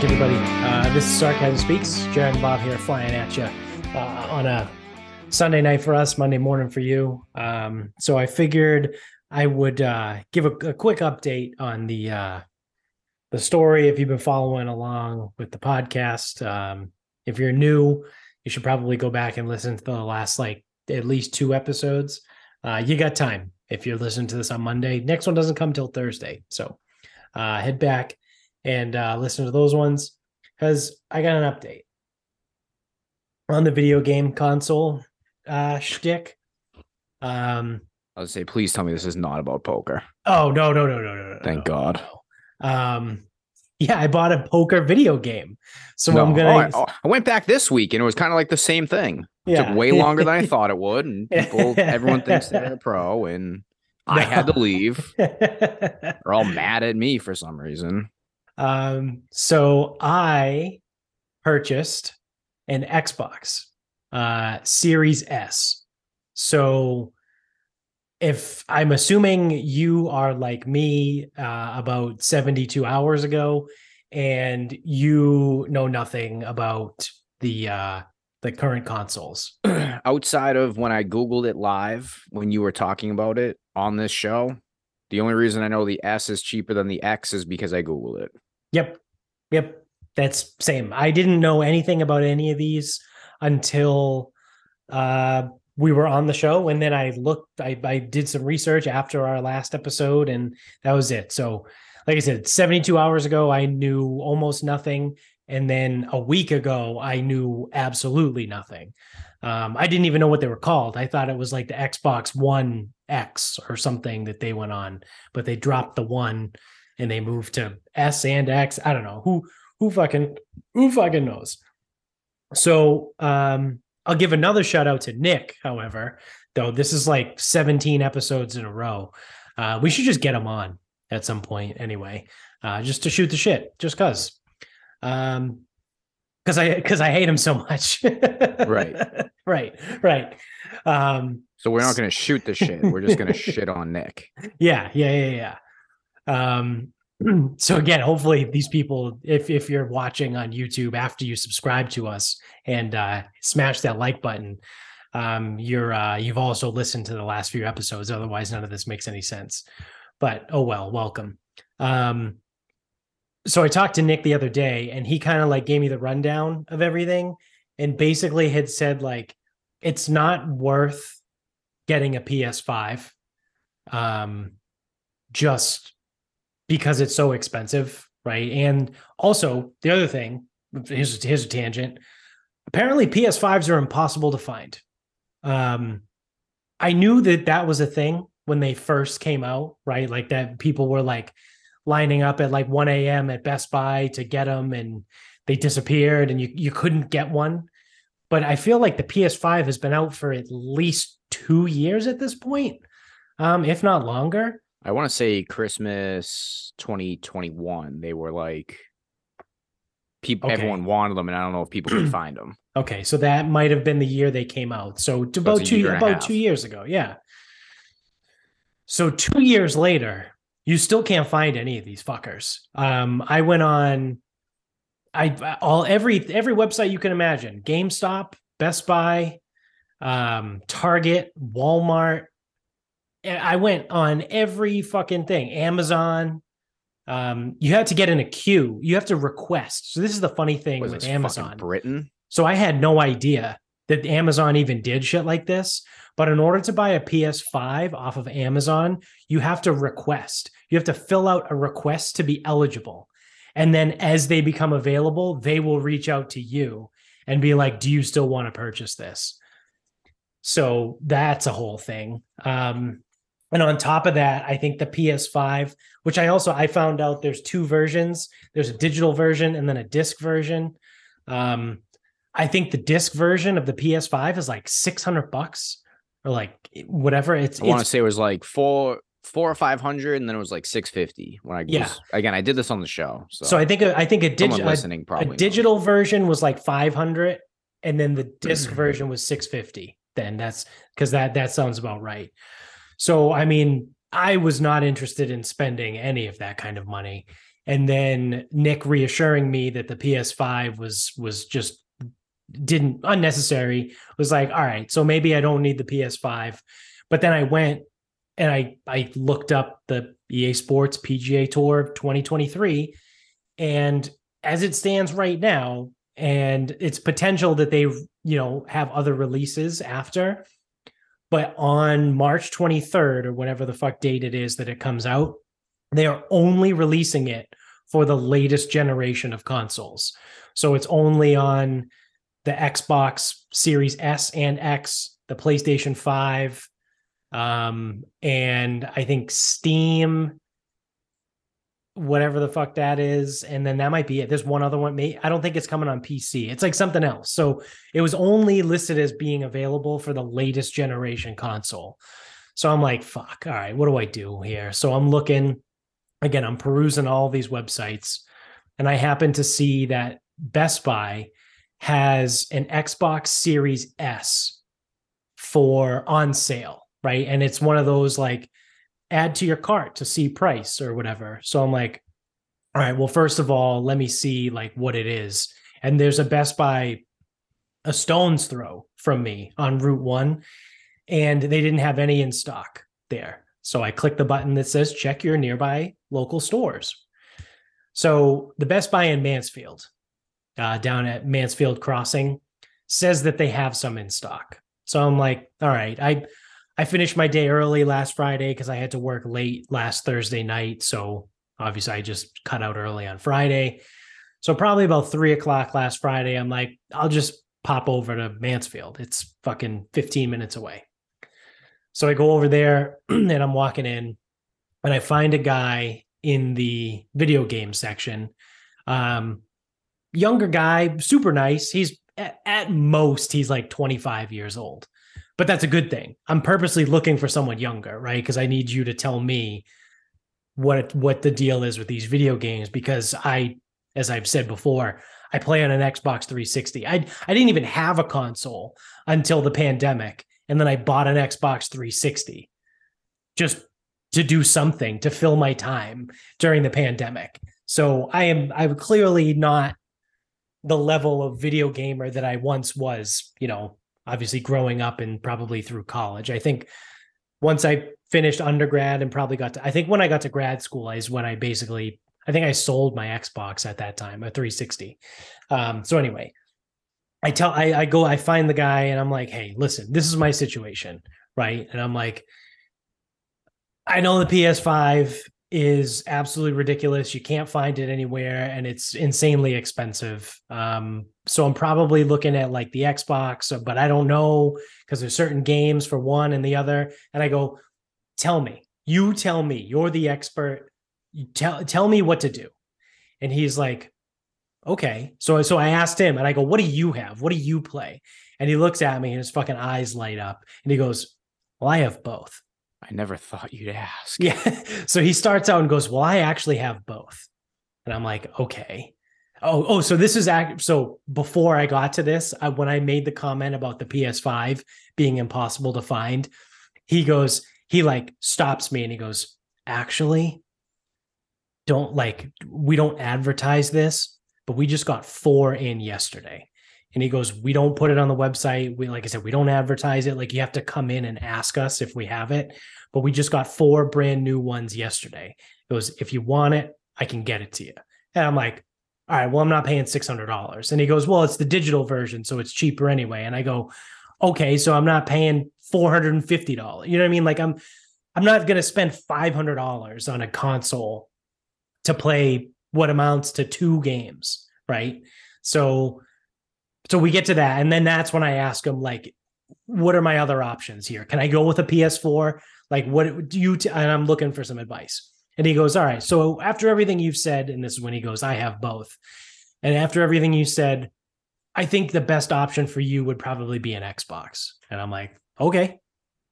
Back, everybody. Uh, this is Sarcasm Speaks. Jared and Bob here flying at you uh, on a Sunday night for us, Monday morning for you. Um, so I figured I would uh, give a, a, quick update on the uh, the story. If you've been following along with the podcast, um, if you're new, you should probably go back and listen to the last like at least two episodes. Uh, you got time if you're listening to this on Monday. Next one doesn't come till Thursday, so uh, head back and uh, listen to those ones because I got an update on the video game console uh, shtick. Um, I would say, please tell me this is not about poker. Oh no no no no no no! Thank no, God. No. Um, yeah, I bought a poker video game, so no. I'm gonna. Oh, I, oh, I, went back this week, and it was kind of like the same thing. It yeah. took way longer than I thought it would, and people, everyone thinks they're a pro, and I had to leave. they're all mad at me for some reason. Um, so I purchased an Xbox uh, Series S. So if I'm assuming you are like me uh, about 72 hours ago and you know nothing about the uh, the current consoles outside of when I googled it live when you were talking about it on this show the only reason I know the S is cheaper than the X is because I googled it Yep. Yep. That's same. I didn't know anything about any of these until uh we were on the show and then I looked I, I did some research after our last episode and that was it. So like I said, 72 hours ago I knew almost nothing and then a week ago I knew absolutely nothing. Um, I didn't even know what they were called. I thought it was like the Xbox One X or something that they went on, but they dropped the one and they move to S and X. I don't know who who fucking who fucking knows. So um, I'll give another shout out to Nick. However, though this is like 17 episodes in a row, uh, we should just get him on at some point anyway, uh, just to shoot the shit, just cause. Um, because I because I hate him so much. right. Right. Right. Um, so we're not going to shoot the shit. We're just going to shit on Nick. Yeah. Yeah. Yeah. Yeah. Um, so again, hopefully these people, if if you're watching on YouTube after you subscribe to us and uh, smash that like button, um, you're uh, you've also listened to the last few episodes. Otherwise, none of this makes any sense. But oh well, welcome. Um, so I talked to Nick the other day, and he kind of like gave me the rundown of everything, and basically had said like it's not worth getting a PS5. Um, just because it's so expensive, right? And also the other thing, here's, here's a tangent. Apparently, PS5s are impossible to find. Um, I knew that that was a thing when they first came out, right? Like that people were like lining up at like 1 a.m. at Best Buy to get them and they disappeared and you, you couldn't get one. But I feel like the PS5 has been out for at least two years at this point, um, if not longer. I want to say Christmas 2021. They were like people okay. everyone wanted them and I don't know if people could find them. Okay, so that might have been the year they came out. So, so about two about 2 years ago. Yeah. So 2 years later, you still can't find any of these fuckers. Um I went on I all every every website you can imagine. GameStop, Best Buy, um Target, Walmart, I went on every fucking thing. Amazon. Um, you had to get in a queue. You have to request. So this is the funny thing with Amazon. Britain. So I had no idea that Amazon even did shit like this. But in order to buy a PS5 off of Amazon, you have to request. You have to fill out a request to be eligible. And then as they become available, they will reach out to you and be like, "Do you still want to purchase this?" So that's a whole thing. Um, and on top of that, I think the PS5, which I also I found out there's two versions. There's a digital version and then a disc version. Um, I think the disc version of the PS5 is like 600 bucks or like whatever. It's I want to say it was like four four or five hundred, and then it was like six fifty. When I yeah was, again, I did this on the show. So, so I think I think a digital listening probably a digital knows. version was like five hundred, and then the disc version was six fifty. Then that's because that that sounds about right. So, I mean, I was not interested in spending any of that kind of money. and then Nick reassuring me that the PS5 was was just didn't unnecessary was like all right so maybe I don't need the PS5 but then I went and I I looked up the EA Sports PGA Tour 2023 and as it stands right now and it's potential that they you know have other releases after but on March 23rd or whatever the fuck date it is that it comes out they are only releasing it for the latest generation of consoles. So it's only on the Xbox Series S and X the PlayStation 5 um and I think Steam whatever the fuck that is and then that might be it. There's one other one. I don't think it's coming on pc it's like something else. So it was only listed as being available for the latest generation console. So i'm like fuck all right what do i do here? So i'm looking again i'm perusing all these websites and i happen to see that best buy has an xbox series s for on sale right? And it's one of those like add to your cart to see price or whatever. So I'm like, all right, well, first of all, let me see like what it is. And there's a Best Buy a stone's throw from me on Route One, and they didn't have any in stock there. So I click the button that says check your nearby local stores. So the Best Buy in Mansfield, uh, down at Mansfield Crossing, says that they have some in stock. So I'm like, all right, I I finished my day early last Friday because I had to work late last Thursday night. So obviously I just cut out early on Friday. So probably about three o'clock last Friday, I'm like, I'll just pop over to Mansfield. It's fucking 15 minutes away. So I go over there and I'm walking in and I find a guy in the video game section. Um, younger guy, super nice. He's at, at most, he's like 25 years old but that's a good thing. I'm purposely looking for someone younger, right? Because I need you to tell me what what the deal is with these video games because I as I've said before, I play on an Xbox 360. I I didn't even have a console until the pandemic and then I bought an Xbox 360 just to do something to fill my time during the pandemic. So I am I'm clearly not the level of video gamer that I once was, you know, obviously growing up and probably through college. I think once I finished undergrad and probably got to, I think when I got to grad school is when I basically, I think I sold my Xbox at that time, a 360. Um, so anyway, I tell, I, I go, I find the guy and I'm like, hey, listen, this is my situation. Right. And I'm like, I know the PS5 is absolutely ridiculous. You can't find it anywhere and it's insanely expensive. Um, so I'm probably looking at like the Xbox, but I don't know because there's certain games for one and the other. And I go, tell me, you tell me, you're the expert. You tell tell me what to do. And he's like, okay. So so I asked him and I go, what do you have? What do you play? And he looks at me and his fucking eyes light up and he goes, Well, I have both. I never thought you'd ask. Yeah. So he starts out and goes, Well, I actually have both. And I'm like, Okay. Oh, oh, so this is act. So before I got to this, I, when I made the comment about the PS5 being impossible to find, he goes, he like stops me and he goes, Actually, don't like, we don't advertise this, but we just got four in yesterday. And he goes, We don't put it on the website. We, like I said, we don't advertise it. Like you have to come in and ask us if we have it. But we just got four brand new ones yesterday. It was, If you want it, I can get it to you. And I'm like, All right, well, I'm not paying $600. And he goes, Well, it's the digital version. So it's cheaper anyway. And I go, Okay, so I'm not paying $450. You know what I mean? Like I'm, I'm not going to spend $500 on a console to play what amounts to two games. Right. So, so we get to that and then that's when i ask him like what are my other options here can i go with a ps4 like what do you t-? and i'm looking for some advice and he goes all right so after everything you've said and this is when he goes i have both and after everything you said i think the best option for you would probably be an xbox and i'm like okay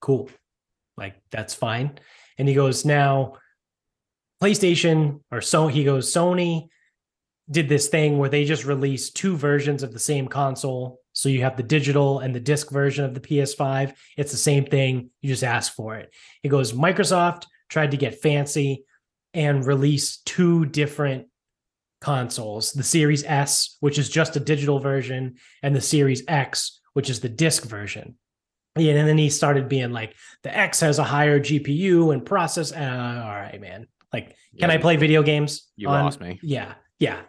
cool like that's fine and he goes now playstation or so he goes sony did this thing where they just released two versions of the same console. So you have the digital and the disc version of the PS5. It's the same thing. You just ask for it. It goes, Microsoft tried to get fancy. and release two different consoles the Series S, which is just a digital version, and the Series X, which is the disc version. Yeah, and then he started being like, the X has a higher GPU and process. Uh, all right, man. Like, can yeah, I play video games? You on? lost me. Yeah, yeah.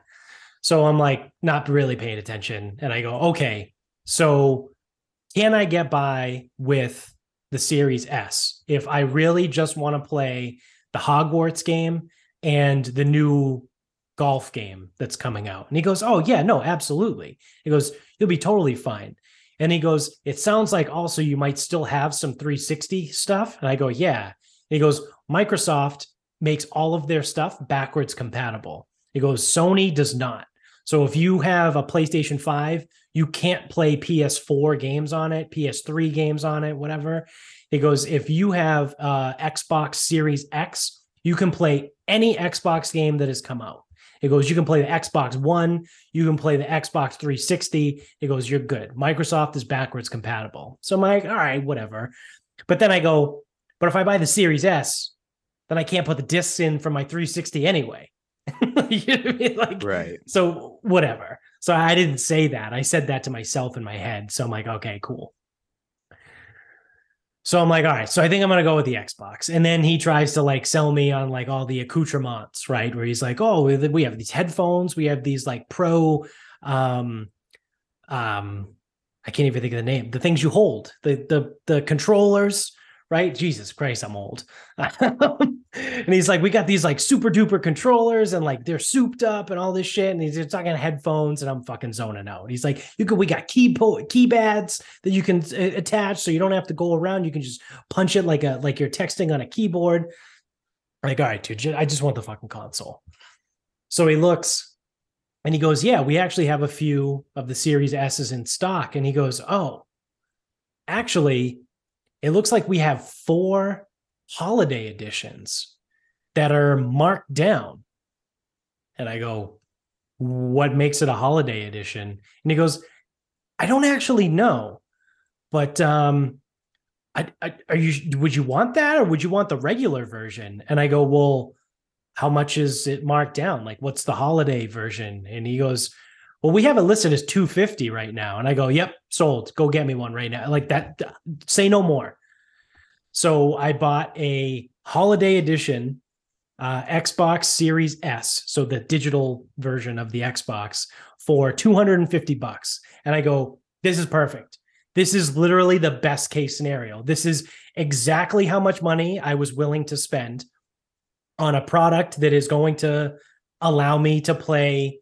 So I'm like, not really paying attention. And I go, okay, so can I get by with the Series S if I really just want to play the Hogwarts game and the new golf game that's coming out. And he goes, Oh, yeah, no, absolutely. He goes, You'll be totally fine. And he goes, It sounds like also you might still have some 360 stuff. And I go, Yeah. And he goes, Microsoft makes all of their stuff backwards compatible. He goes, Sony does not. So if you have a PlayStation 5, you can't play PS4 games on it, PS3 games on it, whatever. It goes, if you have uh, Xbox Series X, you can play any Xbox game that has come out. It goes, you can play the Xbox One, you can play the Xbox 360. It goes, you're good. Microsoft is backwards compatible. So I'm like, all right, whatever. But then I go, but if I buy the Series S, then I can't put the discs in from my 360 anyway. you know I mean? Like, right. So whatever. So I didn't say that. I said that to myself in my head. So I'm like, okay, cool. So I'm like, all right, so I think I'm gonna go with the Xbox. And then he tries to like sell me on like all the accoutrements, right? Where he's like, oh, we have these headphones, we have these like pro um um I can't even think of the name, the things you hold, the the the controllers, right? Jesus Christ, I'm old. and he's like, we got these like super duper controllers and like they're souped up and all this shit. And he's talking headphones and I'm fucking zoning out. He's like, you can, we got key keypads that you can uh, attach so you don't have to go around. You can just punch it like a, like you're texting on a keyboard. like, all right, dude, I just want the fucking console. So he looks and he goes, yeah, we actually have a few of the Series S's in stock. And he goes, oh, actually, it looks like we have four holiday editions that are marked down. And I go, What makes it a holiday edition? And he goes, I don't actually know, but um, I, I, are you would you want that or would you want the regular version? And I go, Well, how much is it marked down? Like, what's the holiday version? And he goes, well, we have it listed as 250 right now. And I go, yep, sold. Go get me one right now. Like that, say no more. So I bought a holiday edition uh, Xbox Series S, so the digital version of the Xbox for 250 bucks. And I go, this is perfect. This is literally the best case scenario. This is exactly how much money I was willing to spend on a product that is going to allow me to play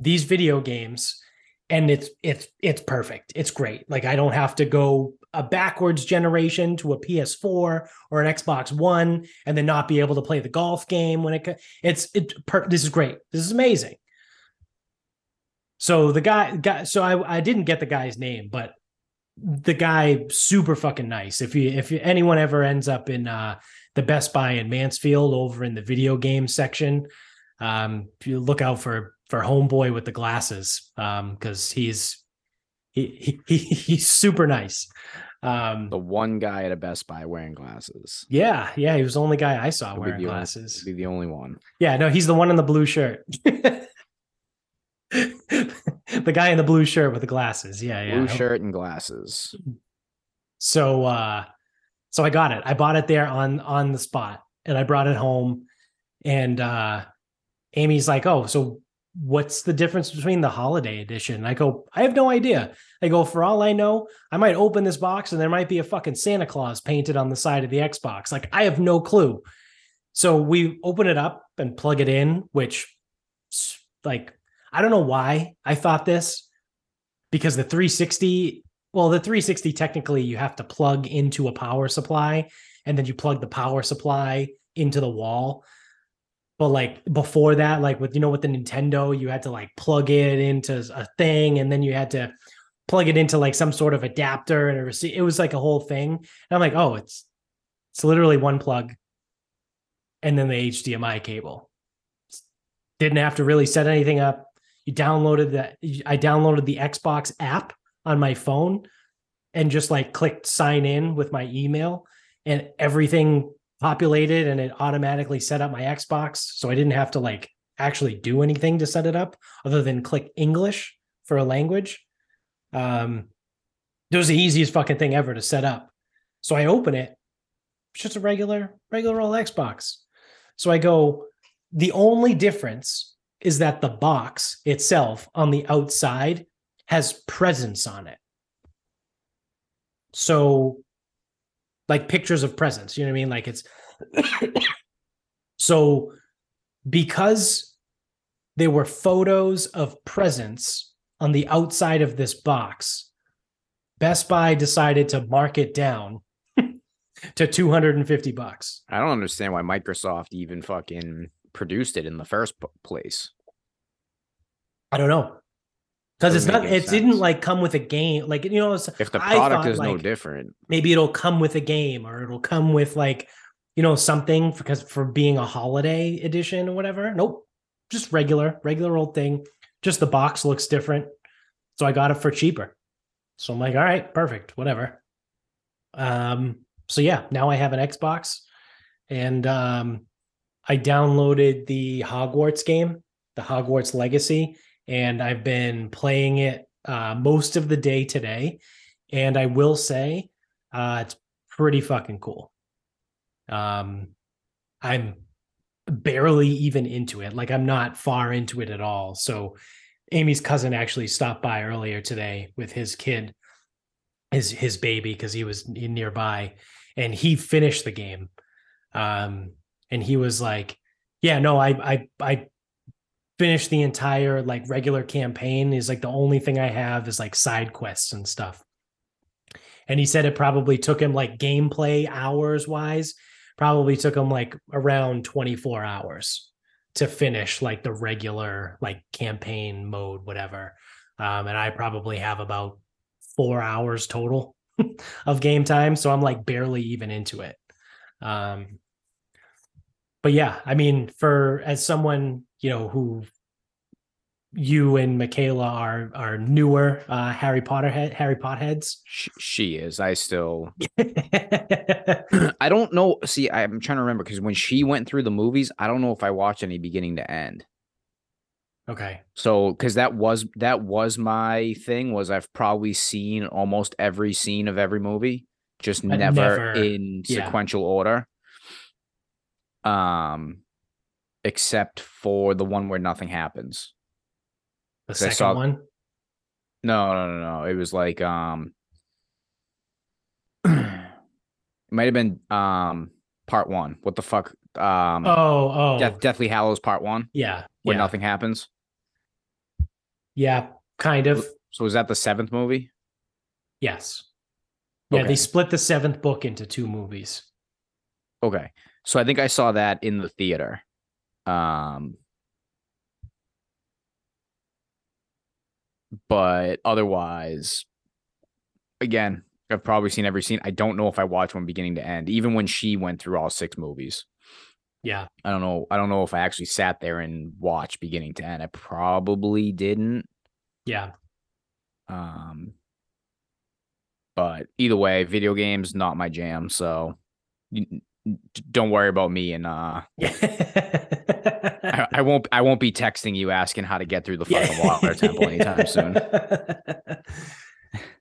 these video games and it's it's it's perfect. It's great. Like I don't have to go a backwards generation to a PS4 or an Xbox One and then not be able to play the golf game when it it's it per, this is great. This is amazing. So the guy guy so I I didn't get the guy's name, but the guy super fucking nice. If you if anyone ever ends up in uh the Best Buy in Mansfield over in the video game section, um you look out for for homeboy with the glasses um because he's he, he, he's super nice. Um, the one guy at a Best Buy wearing glasses. Yeah, yeah, he was the only guy I saw He'll wearing glasses. Only, be the only one. Yeah, no, he's the one in the blue shirt. the guy in the blue shirt with the glasses. Yeah, yeah. Blue shirt and glasses. So uh so I got it. I bought it there on on the spot and I brought it home and uh Amy's like, "Oh, so what's the difference between the holiday edition? I go, I have no idea. I go, for all I know, I might open this box and there might be a fucking Santa Claus painted on the side of the Xbox. Like, I have no clue. So we open it up and plug it in, which, like, I don't know why I thought this because the 360, well, the 360 technically you have to plug into a power supply and then you plug the power supply into the wall but like before that like with you know with the nintendo you had to like plug it into a thing and then you had to plug it into like some sort of adapter and a receipt it was like a whole thing. And i'm like oh it's it's literally one plug and then the hdmi cable. Didn't have to really set anything up. You downloaded that i downloaded the xbox app on my phone and just like clicked sign in with my email and everything populated and it automatically set up my Xbox. So I didn't have to like actually do anything to set it up other than click English for a language. Um, it was the easiest fucking thing ever to set up. So I open it. It's just a regular, regular old Xbox. So I go, the only difference is that the box itself on the outside has presents on it. So, like pictures of presents, you know what I mean? Like it's so because there were photos of presents on the outside of this box, Best Buy decided to mark it down to 250 bucks. I don't understand why Microsoft even fucking produced it in the first place. I don't know. Because it's not, it sense. didn't like come with a game. Like, you know, if the product is like, no different, maybe it'll come with a game or it'll come with like, you know, something because for being a holiday edition or whatever. Nope. Just regular, regular old thing. Just the box looks different. So I got it for cheaper. So I'm like, all right, perfect, whatever. Um, so yeah, now I have an Xbox and um I downloaded the Hogwarts game, the Hogwarts Legacy, and I've been playing it uh, most of the day today. And I will say, uh, it's pretty fucking cool. Um, I'm barely even into it. Like I'm not far into it at all. So Amy's cousin actually stopped by earlier today with his kid, his his baby, because he was nearby, and he finished the game. Um, and he was like, "Yeah, no, I I I finished the entire like regular campaign. Is like the only thing I have is like side quests and stuff." And he said it probably took him like gameplay hours wise, probably took him like around 24 hours to finish like the regular like campaign mode, whatever. Um, and I probably have about four hours total of game time. So I'm like barely even into it. Um, but yeah, I mean, for as someone you know who you and Michaela are are newer uh, Harry Potter head, Harry Potter heads. She, she is. I still. I don't know. See, I'm trying to remember because when she went through the movies, I don't know if I watched any beginning to end. Okay. So, because that was that was my thing was I've probably seen almost every scene of every movie, just never, never, in yeah. sequential order um, except for the one where nothing happens. The second saw, one. No, no, no, no. It was like um, it might have been um part one. What the fuck? Um, oh, oh, Death, Deathly Hallows Part One. Yeah, where yeah. nothing happens. Yeah, kind of. So is that the seventh movie? Yes. Yeah, okay. they split the seventh book into two movies. Okay. So I think I saw that in the theater. Um, but otherwise, again, I've probably seen every scene. I don't know if I watched one beginning to end, even when she went through all six movies. Yeah. I don't know. I don't know if I actually sat there and watched beginning to end. I probably didn't. Yeah. Um, but either way, video games not my jam. So don't worry about me and uh I, I, won't I won't be texting you asking how to get through the fucking yeah. water temple anytime soon.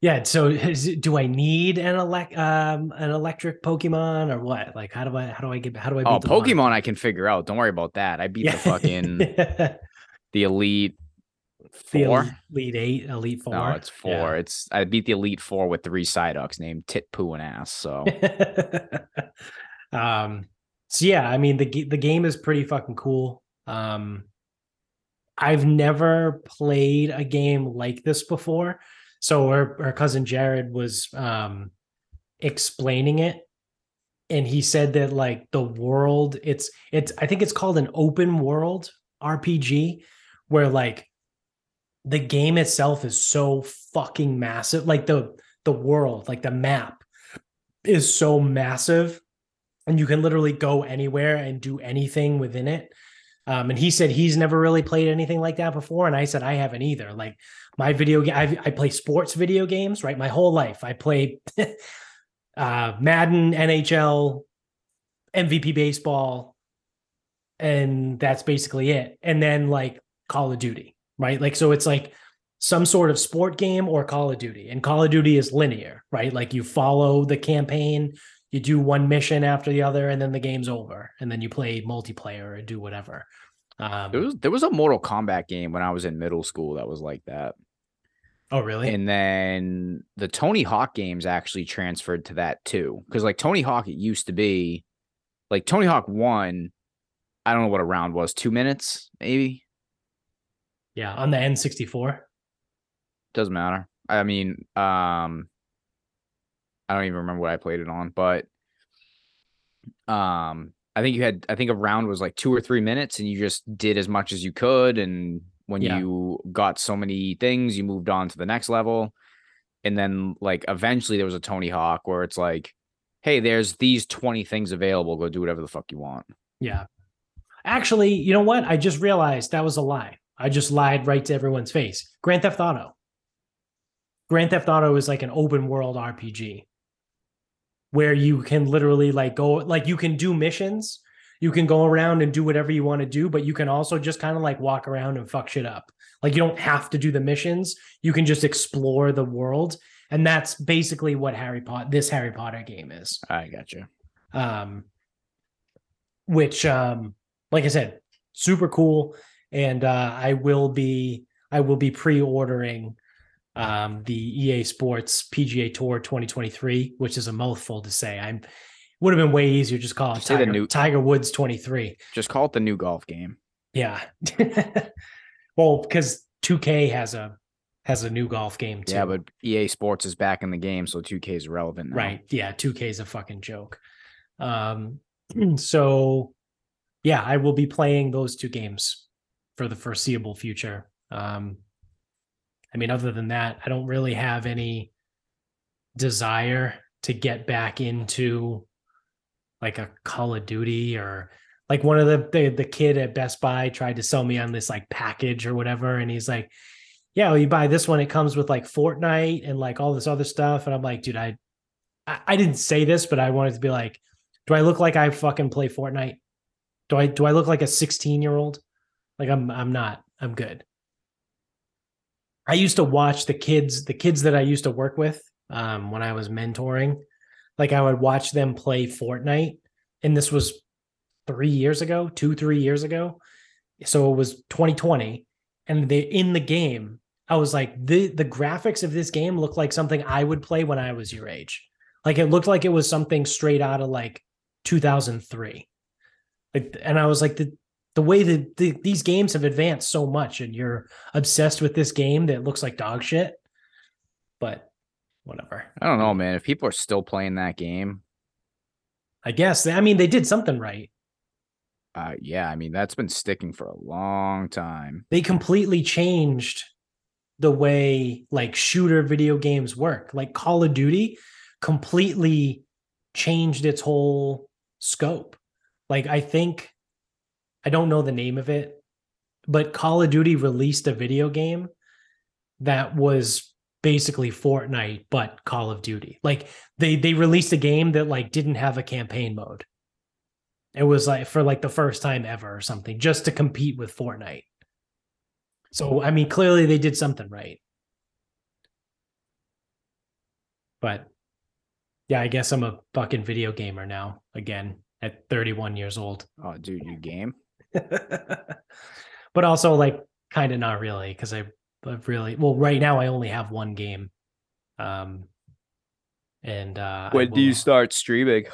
yeah, so is, do I need an elect um an electric Pokemon or what? Like how do I how do I get how do I Oh, Pokemon water? I can figure out. Don't worry about that. I beat yeah. the fucking the elite four. The elite eight, elite four. No, it's four. Yeah. It's I beat the elite four with three Psyducks named Tit Poo and Ass. So um, so yeah, I mean the the game is pretty fucking cool. Um, I've never played a game like this before. So our, our cousin Jared was um, explaining it, and he said that like the world, it's it's I think it's called an open world RPG, where like the game itself is so fucking massive. Like the the world, like the map, is so massive and you can literally go anywhere and do anything within it. Um, and he said he's never really played anything like that before, and I said I haven't either. Like my video game, I play sports video games, right? My whole life, I play uh, Madden, NHL, MVP baseball, and that's basically it. And then like Call of Duty, right? Like so it's like some sort of sport game or Call of Duty. And Call of Duty is linear, right? Like you follow the campaign, you do one mission after the other, and then the game's over. And then you play multiplayer or do whatever. Um, there was there was a Mortal Kombat game when I was in middle school that was like that. Oh, really? And then the Tony Hawk games actually transferred to that too. Because like Tony Hawk, it used to be like Tony Hawk one. I don't know what a round was, two minutes, maybe. Yeah, on the N64. Doesn't matter. I mean, um, I don't even remember what I played it on, but um, I think you had I think a round was like two or three minutes, and you just did as much as you could, and when yeah. you got so many things, you moved on to the next level, and then like eventually there was a Tony Hawk where it's like, hey, there's these twenty things available, go do whatever the fuck you want. Yeah, actually, you know what? I just realized that was a lie. I just lied right to everyone's face. Grand Theft Auto. Grand Theft Auto is like an open world RPG where you can literally like go like you can do missions. You can go around and do whatever you want to do but you can also just kind of like walk around and fuck shit up. Like you don't have to do the missions. You can just explore the world. And that's basically what harry potter this harry potter game is. I got you um which um like i said super cool. And uh i will be i will be pre-ordering um, the EA Sports PGA Tour 2023, which is a mouthful to say. I'm would have been way easier just call it Tiger, new, Tiger Woods 23. Just call it the new golf game. Yeah. well, because 2K has a has a new golf game too. Yeah, but EA Sports is back in the game, so 2K is relevant now. Right. Yeah, 2K is a fucking joke. Um so yeah, I will be playing those two games for the foreseeable future. Um I mean, other than that, I don't really have any desire to get back into like a Call of Duty or like one of the, the the, kid at Best Buy tried to sell me on this like package or whatever, and he's like, "Yeah, well, you buy this one, it comes with like Fortnite and like all this other stuff." And I'm like, "Dude, I I, I didn't say this, but I wanted to be like, do I look like I fucking play Fortnite? Do I do I look like a 16 year old? Like I'm I'm not. I'm good." I used to watch the kids, the kids that I used to work with um, when I was mentoring. Like I would watch them play Fortnite, and this was three years ago, two, three years ago. So it was 2020, and they in the game. I was like, the the graphics of this game look like something I would play when I was your age. Like it looked like it was something straight out of like 2003. Like, and I was like, the way that the, these games have advanced so much and you're obsessed with this game that looks like dog shit. But whatever. I don't know man. If people are still playing that game. I guess. I mean they did something right. Uh yeah i mean that's been sticking for a long time. They completely changed the way like shooter video games work. Like call of duty completely changed its whole scope. Like i think I don't know the name of it, but Call of Duty released a video game that was basically Fortnite but Call of Duty. Like they they released a game that like didn't have a campaign mode. It was like for like the first time ever or something just to compete with Fortnite. So I mean clearly they did something right. But yeah, I guess I'm a fucking video gamer now again at 31 years old. Oh dude, you game? but also like kind of not really because I I've really well right now I only have one game. Um and uh when do you start streaming?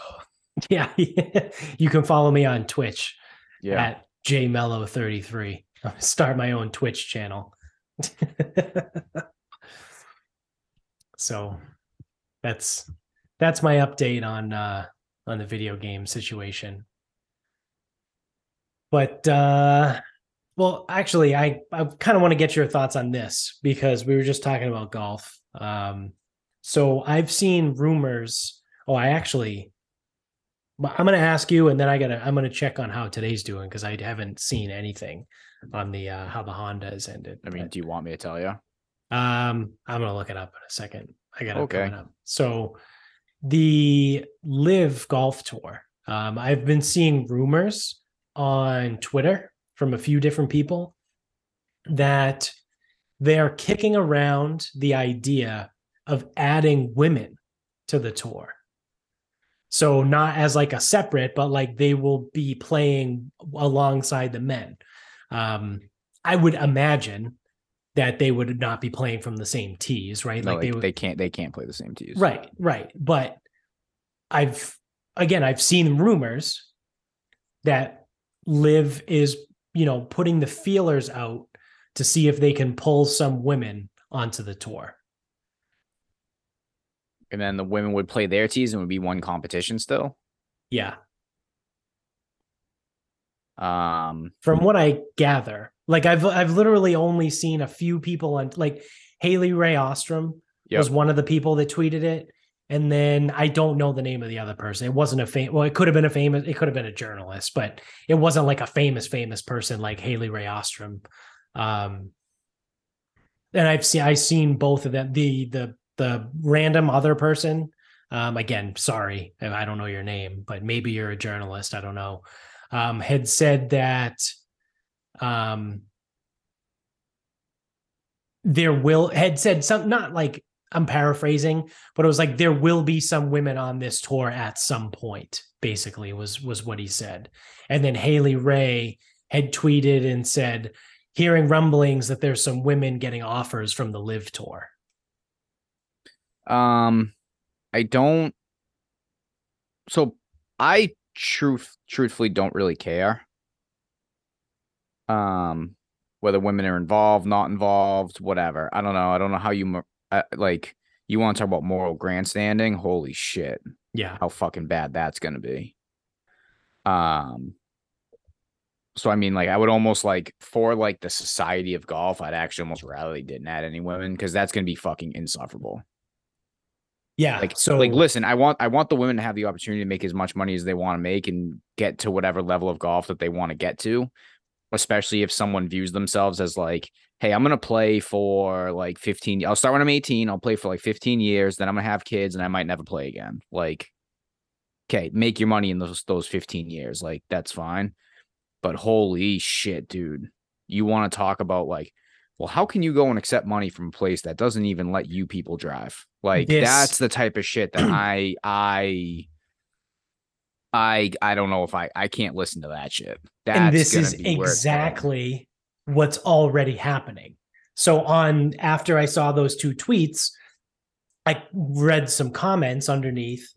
Yeah, you can follow me on Twitch yeah. at jmellow33. I'll start my own Twitch channel. so that's that's my update on uh on the video game situation. But uh well, actually, I I kind of want to get your thoughts on this because we were just talking about golf. Um, so I've seen rumors. Oh, I actually, I'm going to ask you, and then I gotta I'm going to check on how today's doing because I haven't seen anything on the uh, how the Honda has ended. I mean, but, do you want me to tell you? Um, I'm going to look it up in a second. I got it okay. coming up. So the LIV Golf Tour Um, I've been seeing rumors on Twitter from a few different people that they are kicking around the idea of adding women to the tour. So not as like a separate, but like they will be playing alongside the men. Um, I would imagine that they would not be playing from the same tees, right? No, like they, they would, they can't they can't play the same tees. Right, right. But I've again I've seen rumors that LIV is, you know, putting the feelers out to see if they can pull some women onto the tour. And then the women would play their tees and would be one competition still. Yeah. Um from what I gather, like I've I've literally only seen a few people and like Haley Ray Ostrom yep. was one of the people that tweeted it. And then I don't know the name of the other person. It wasn't a fam- well, it could have been a famous, it could have been a journalist, but it wasn't like a famous, famous person like Haley Ray Ostrom. Um and I've seen I've seen both of them. The the the random other person. Um, again, sorry, I don't know your name, but maybe you're a journalist. I don't know um, had said that um, there will had said some not like I'm paraphrasing, but it was like there will be some women on this tour at some point. Basically, was was what he said. And then Haley Ray had tweeted and said, hearing rumblings that there's some women getting offers from the LIV tour. Um, I don't. So I truth truthfully don't really care um whether women are involved not involved whatever i don't know i don't know how you uh, like you want to talk about moral grandstanding holy shit yeah how fucking bad that's gonna be um so i mean like i would almost like for like the society of golf i'd actually almost rather they didn't add any women because that's gonna be fucking insufferable yeah. Like so like listen, I want I want the women to have the opportunity to make as much money as they want to make and get to whatever level of golf that they want to get to. Especially if someone views themselves as like, hey, I'm gonna play for like 15. I'll start when I'm 18, I'll play for like 15 years, then I'm gonna have kids and I might never play again. Like, okay, make your money in those those 15 years. Like, that's fine. But holy shit, dude. You want to talk about like well, how can you go and accept money from a place that doesn't even let you people drive? Like this... that's the type of shit that I I I I don't know if I I can't listen to that shit. That's and this is exactly what's already happening. So on after I saw those two tweets, I read some comments underneath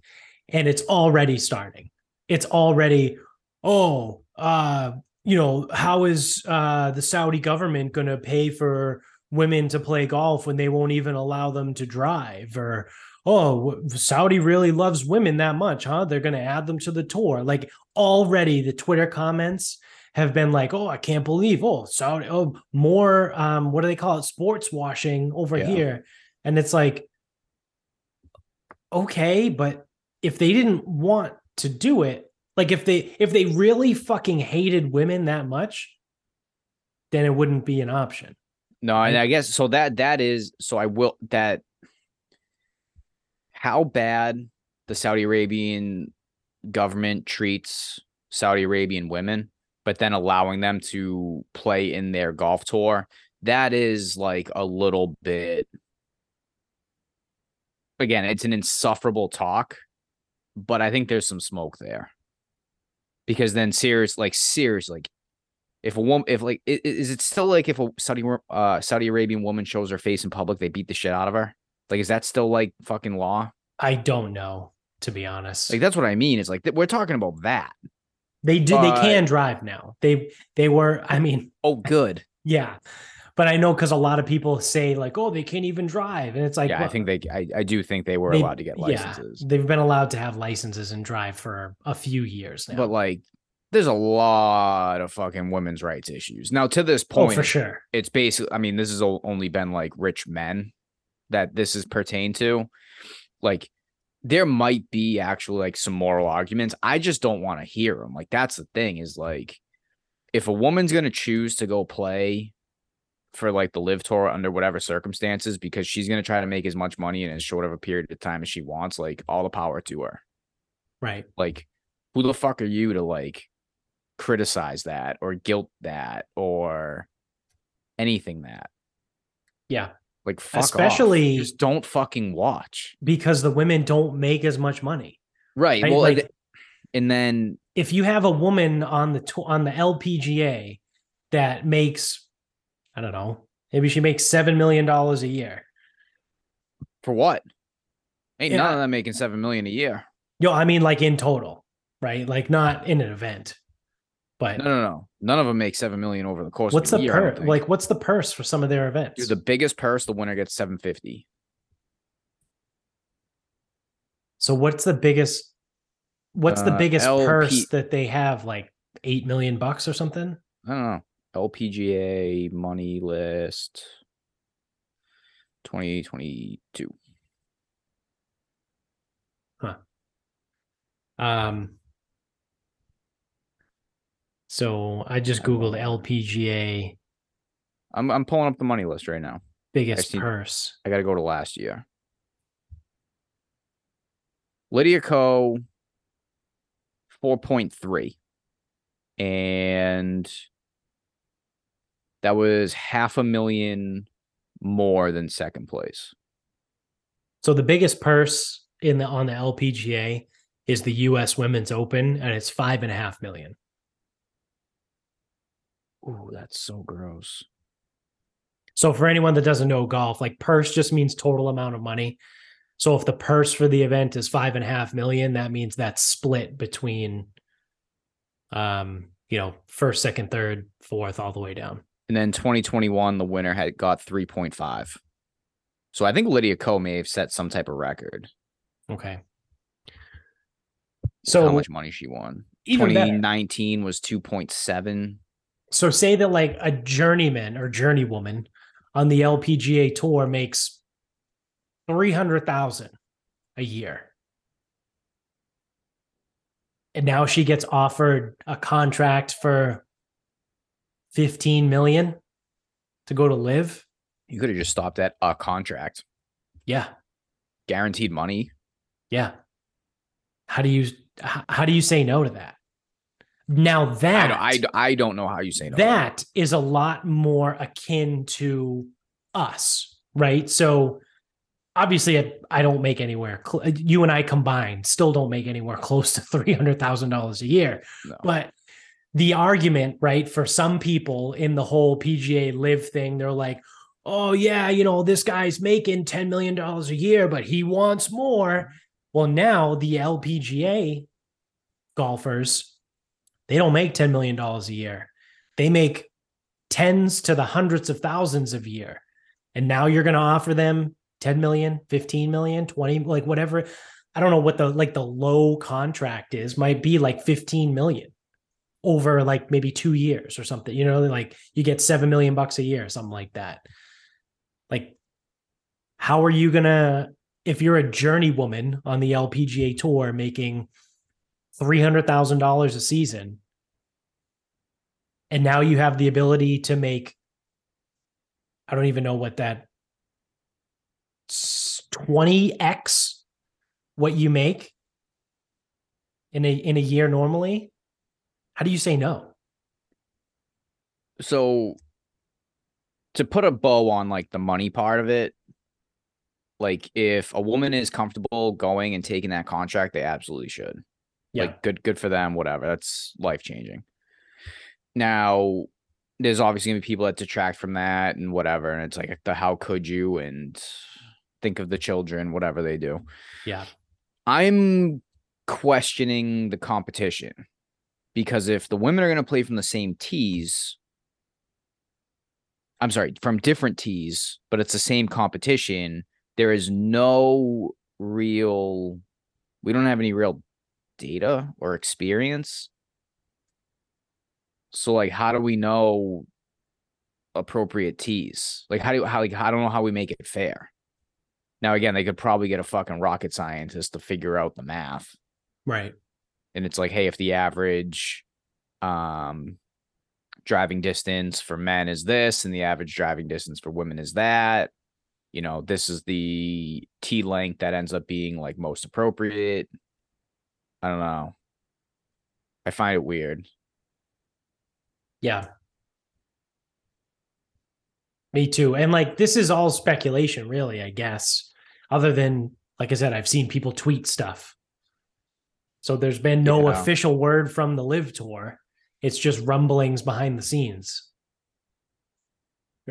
and it's already starting. It's already oh, uh you know, how is uh, the Saudi government going to pay for women to play golf when they won't even allow them to drive? Or, oh, Saudi really loves women that much, huh? They're going to add them to the tour. Like already the Twitter comments have been like, oh, I can't believe, oh, Saudi, oh, more, um, what do they call it? Sports washing over yeah. here. And it's like, okay, but if they didn't want to do it, like if they if they really fucking hated women that much, then it wouldn't be an option. No, and I guess so that that is so I will that how bad the Saudi Arabian government treats Saudi Arabian women, but then allowing them to play in their golf tour, that is like a little bit again, it's an insufferable talk, but I think there's some smoke there. Because then serious like serious like if a woman if like is it still like if a Saudi uh Saudi Arabian woman shows her face in public they beat the shit out of her? Like is that still like fucking law? I don't know to be honest. Like that's what I mean is like we're talking about that they do they can drive now they they were I mean oh good yeah but I know because a lot of people say like, oh, they can't even drive, and it's like, yeah, well, I think they, I, I do think they were they, allowed to get licenses. Yeah, they've been allowed to have licenses and drive for a few years now. But like, there's a lot of fucking women's rights issues now. To this point, oh, for sure, it's basically. I mean, this has only been like rich men that this is pertained to. Like, there might be actually like some moral arguments. I just don't want to hear them. Like, that's the thing is like, if a woman's gonna choose to go play for like the LIV tour under whatever circumstances because she's going to try to make as much money in as short of a period of time as she wants like all the power to her right like who the fuck are you to like criticize that or guilt that or anything that? Yeah. Like especially off. just don't fucking watch because the women don't make as much money. Right. right? Well, like, and then if you have a woman on the on the LPGA that makes I don't know, maybe she makes 7 million dollars a year. For what? Ain't yeah. none of them making 7 million a year. Yo, I mean like in total, right? Like not in an event. But no, no, no. None of them make seven million over the course. What's the purse? Like, what's the purse for some of their events? Dude, the biggest purse, the winner gets seven fifty. So what's the biggest? What's the uh, biggest LP... purse that they have? Like eight million bucks or something? I don't know. LPGA money list, twenty twenty two. Huh. Um. So I just googled LPGA. I'm I'm pulling up the money list right now. Biggest purse. I got to go to last year. Lydia Ko, four point three, and that was half a million more than second place. So the biggest purse in the on the LPGA is the U.S. Women's Open, and it's five and a half million. Ooh, that's so gross. So for anyone that doesn't know golf, like purse just means total amount of money. So if the purse for the event is five and a half million, that means that's split between um, you know, first, second, third, fourth, all the way down. And then 2021, the winner had got 3.5. So I think Lydia Ko may have set some type of record. Okay. So how much money she won? 2019 better. was 2.7 so say that like a journeyman or journeywoman on the LPGA tour makes 300,000 a year. And now she gets offered a contract for 15 million to go to LIV. You could have just stopped at a uh, contract. Yeah. Guaranteed money. Yeah. How do you how do you say no to that? Now that I don't, I, I don't know how you say no. That is a lot more akin to us, right? So obviously, I don't make anywhere. You and I combined still don't make anywhere close to three hundred thousand dollars a year. No. But the argument, right, for some people in the whole PGA LIV thing, they're like, "Oh yeah, you know this guy's making ten million dollars a year, but he wants more." Well, now the LPGA golfers they don't make $10 million a year. They make tens to the hundreds of thousands of year. And now you're going to offer them 10 million, 15 million, 20, like whatever. I don't know what the like the low contract is, might be like 15 million over like maybe two years or something. You know, like you get seven million bucks a year, something like that. Like, how are you gonna if you're a journey woman on the LPGA tour making three hundred thousand dollars a season, and now you have the ability to make. I don't even know what that twenty x what you make in a in a year normally. How do you say no? So to put a bow on like the money part of it, like if a woman is comfortable going and taking that contract, they absolutely should. Yeah. Like good, good for them. Whatever. That's life changing. Now, there's obviously gonna be people that detract from that and whatever, and it's like the how could you and think of the children, whatever they do. Yeah. I'm questioning the competition because if the women are gonna play from the same tees, I'm sorry, from different tees, but it's the same competition, there is no real we don't have any real data or experience. So like how do we know appropriate tees? Like how do how like I don't know how we make it fair. Now again, they could probably get a fucking rocket scientist to figure out the math. Right. And it's like, hey, if the average um driving distance for men is this and the average driving distance for women is that, you know, this is the T length that ends up being like most appropriate. I don't know. I find it weird. Yeah. Me too. And like this is all speculation, really, I guess. Other than, like I said, I've seen people tweet stuff. So there's been no yeah. official word from the LIV tour. It's just rumblings behind the scenes.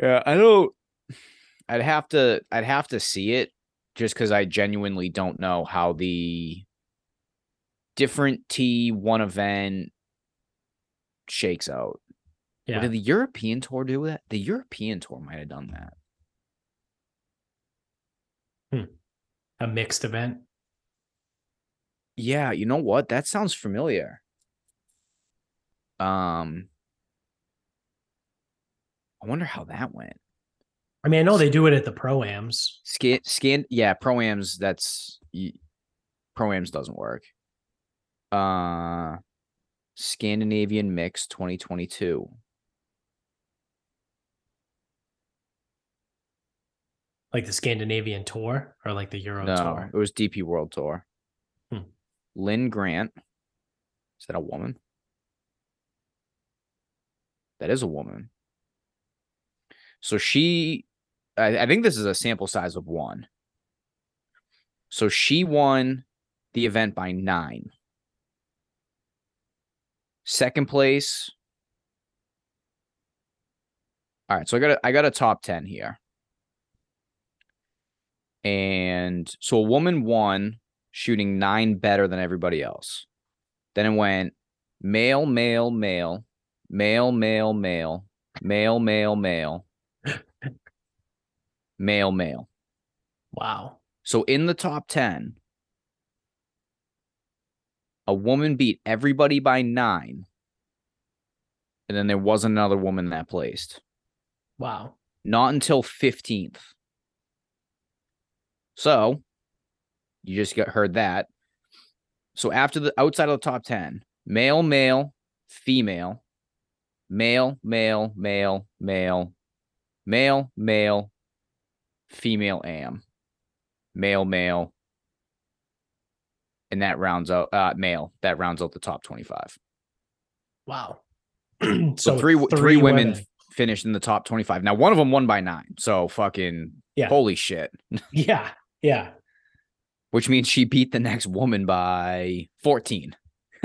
Yeah, I don't I'd have to I'd have to see it just because I genuinely don't know how the different T one event shakes out. Yeah. Did the European tour do that? The European tour might have done that. Hmm. A mixed event. Yeah, you know what? That sounds familiar. Um I wonder how that went. I mean, I know they do it at the pro-ams. Scan scan yeah, pro-ams that's pro-ams doesn't work. Uh Scandinavian Mix 2022. Like the Scandinavian tour or like the Euro no, tour? It was DP World Tour. Hmm. Linn Grant. Is that a woman? That is a woman. So she, I, I think this is a sample size of one. So she won the event by nine. Second place. All right, so I got a, I got a top 10 here. And so a woman won shooting nine better than everybody else. Then it went male, male, male, male, male, male, male, male, male, male, male. Wow. So in the top 10, a woman beat everybody by nine. And then there was another woman that placed. Wow. Not until 15th. So you just got heard that. So after the outside of the top 10, male, male, female, male, male, male, male, male, male, female am, male, male, and that rounds out uh male that rounds out the top 25. Wow. so, so three, three three women, women finished in the top 25. Now one of them won by 9. So fucking yeah. holy shit. yeah. Yeah. Which means she beat the next woman by 14.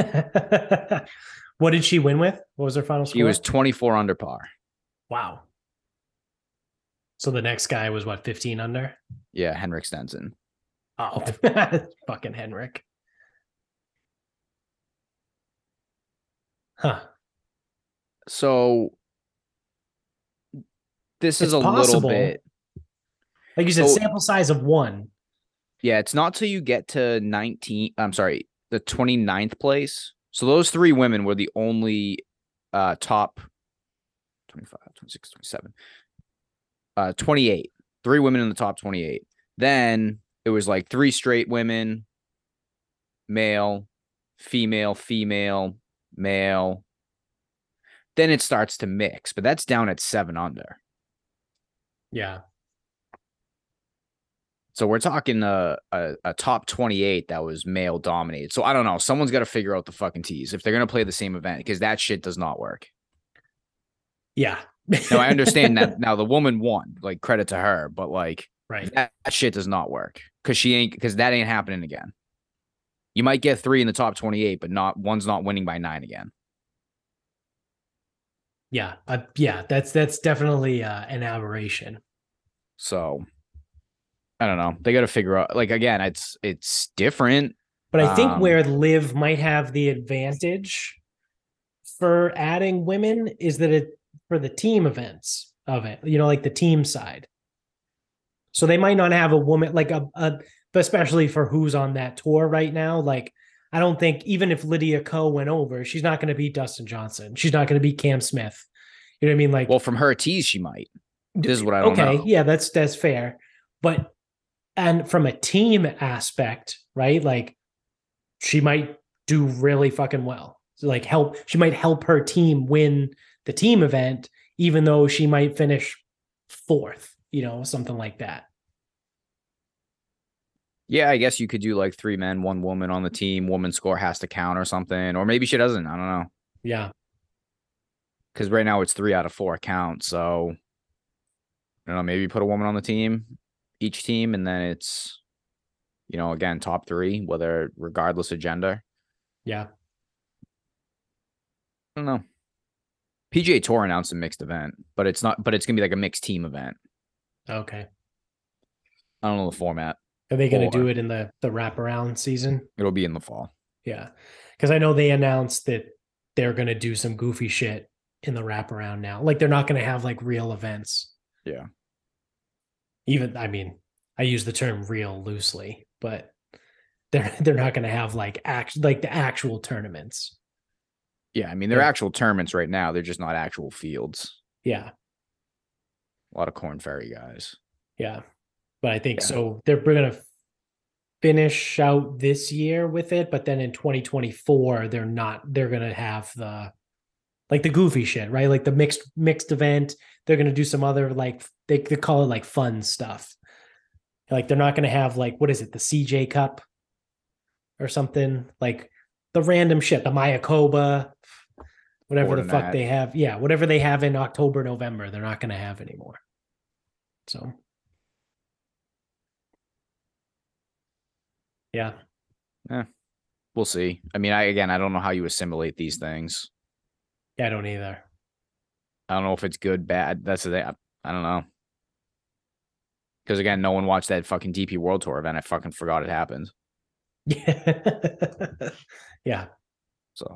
what did she win with? What was her final score? She was 24 under par. Wow. So the next guy was what, 15 under? Yeah, Henrik Stenson. Oh, fucking Henrik. Huh. So this it's is a possible. little bit like you said, so, sample size of one. Yeah, it's not till you get to 19. I'm sorry, the 29th place. So those three women were the only uh top 25, 26, 27, uh 28. Three women in the top 28. Then it was like three straight women, male, female, female, male. Then it starts to mix, but that's down at seven under. Yeah. So we're talking a, a, a top 28 that was male dominated. So I don't know. Someone's got to figure out the fucking tees if they're going to play the same event because that shit does not work. Yeah. now I understand that now the woman won, like credit to her, but like right. that, that shit does not work because she ain't because that ain't happening again. You might get three in the top 28, but not one's not winning by nine again. Yeah. Uh, yeah. That's, that's definitely uh, an aberration. So I don't know. They got to figure out. Like again, it's it's different. But I think um, where LIV might have the advantage for adding women is that it for the team events of it. You know, like the team side. So they might not have a woman like a, a especially for who's on that tour right now. Like I don't think even if Lydia Ko went over, she's not going to beat Dustin Johnson. She's not going to beat Cam Smith. You know what I mean? Like, well, from her tees, she might. This is what I don't okay, know. yeah, that's that's fair. But and from a team aspect, right? Like she might do really fucking well. So like help, she might help her team win the team event, even though she might finish fourth, you know, something like that. Yeah, I guess you could do like three men, one woman on the team. Woman score has to count or something, or maybe she doesn't. I don't know. Yeah, because right now it's three out of four count. So I don't know. Maybe put a woman on the team, each team, and then it's you know again top three, whether regardless of gender. Yeah. I don't know. PGA Tour announced a mixed event, but it's not. But it's gonna be like a mixed team event. Okay. I don't know the format. Are they going to do it in the the wraparound season? It'll be in the fall. Yeah, because I know they announced that they're going to do some goofy shit in the wraparound now. Like they're not going to have like real events. Yeah. Even I mean, I use the term real loosely, but they're they're not going to have like act like the actual tournaments. Yeah, I mean they're yeah. actual tournaments right now. They're just not actual fields. Yeah. A lot of Korn Ferry guys. Yeah. But I think yeah. so they're going to finish out this year with it, but then in 2024 they're not they're going to have the like the goofy shit, right? Like the mixed mixed event. They're going to do some other like they, they call it like fun stuff. Like they're not going to have like what is it, the CJ Cup or something like the random shit, the Mayakoba, whatever the fuck that. they have. Yeah, whatever they have in October, November, they're not going to have anymore. So, yeah. Yeah. We'll see. I mean, I again, I don't know how you assimilate these things. Yeah, I don't either. I don't know if it's good, bad. That's the I, I don't know. Because again, no one watched that fucking DP World Tour event. I fucking forgot it happened. Yeah. yeah. So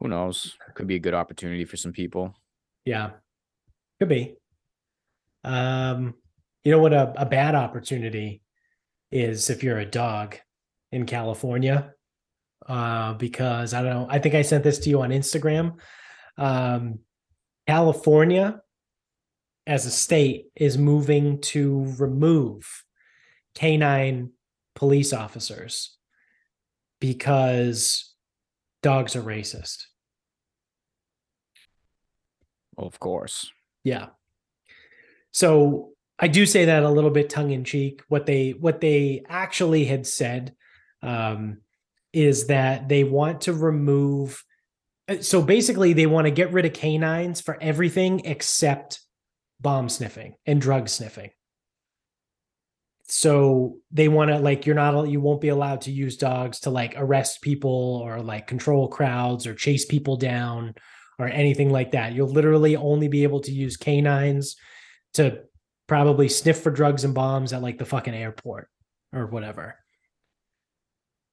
who knows? Could be a good opportunity for some people. Yeah. Could be. Um, you know what a, a bad opportunity is if you're a dog in California. Uh, because I don't know, I think I sent this to you on Instagram. Um, California as a state is moving to remove canine police officers because dogs are racist. Of course. Yeah. So I do say that a little bit tongue in cheek. What they what they actually had said um, is that they want to remove. Uh, so basically, they want to get rid of canines for everything except bomb sniffing and drug sniffing so they want to like you're not you won't be allowed to use dogs to like arrest people or like control crowds or chase people down or anything like that you'll literally only be able to use canines to probably sniff for drugs and bombs at like the fucking airport or whatever.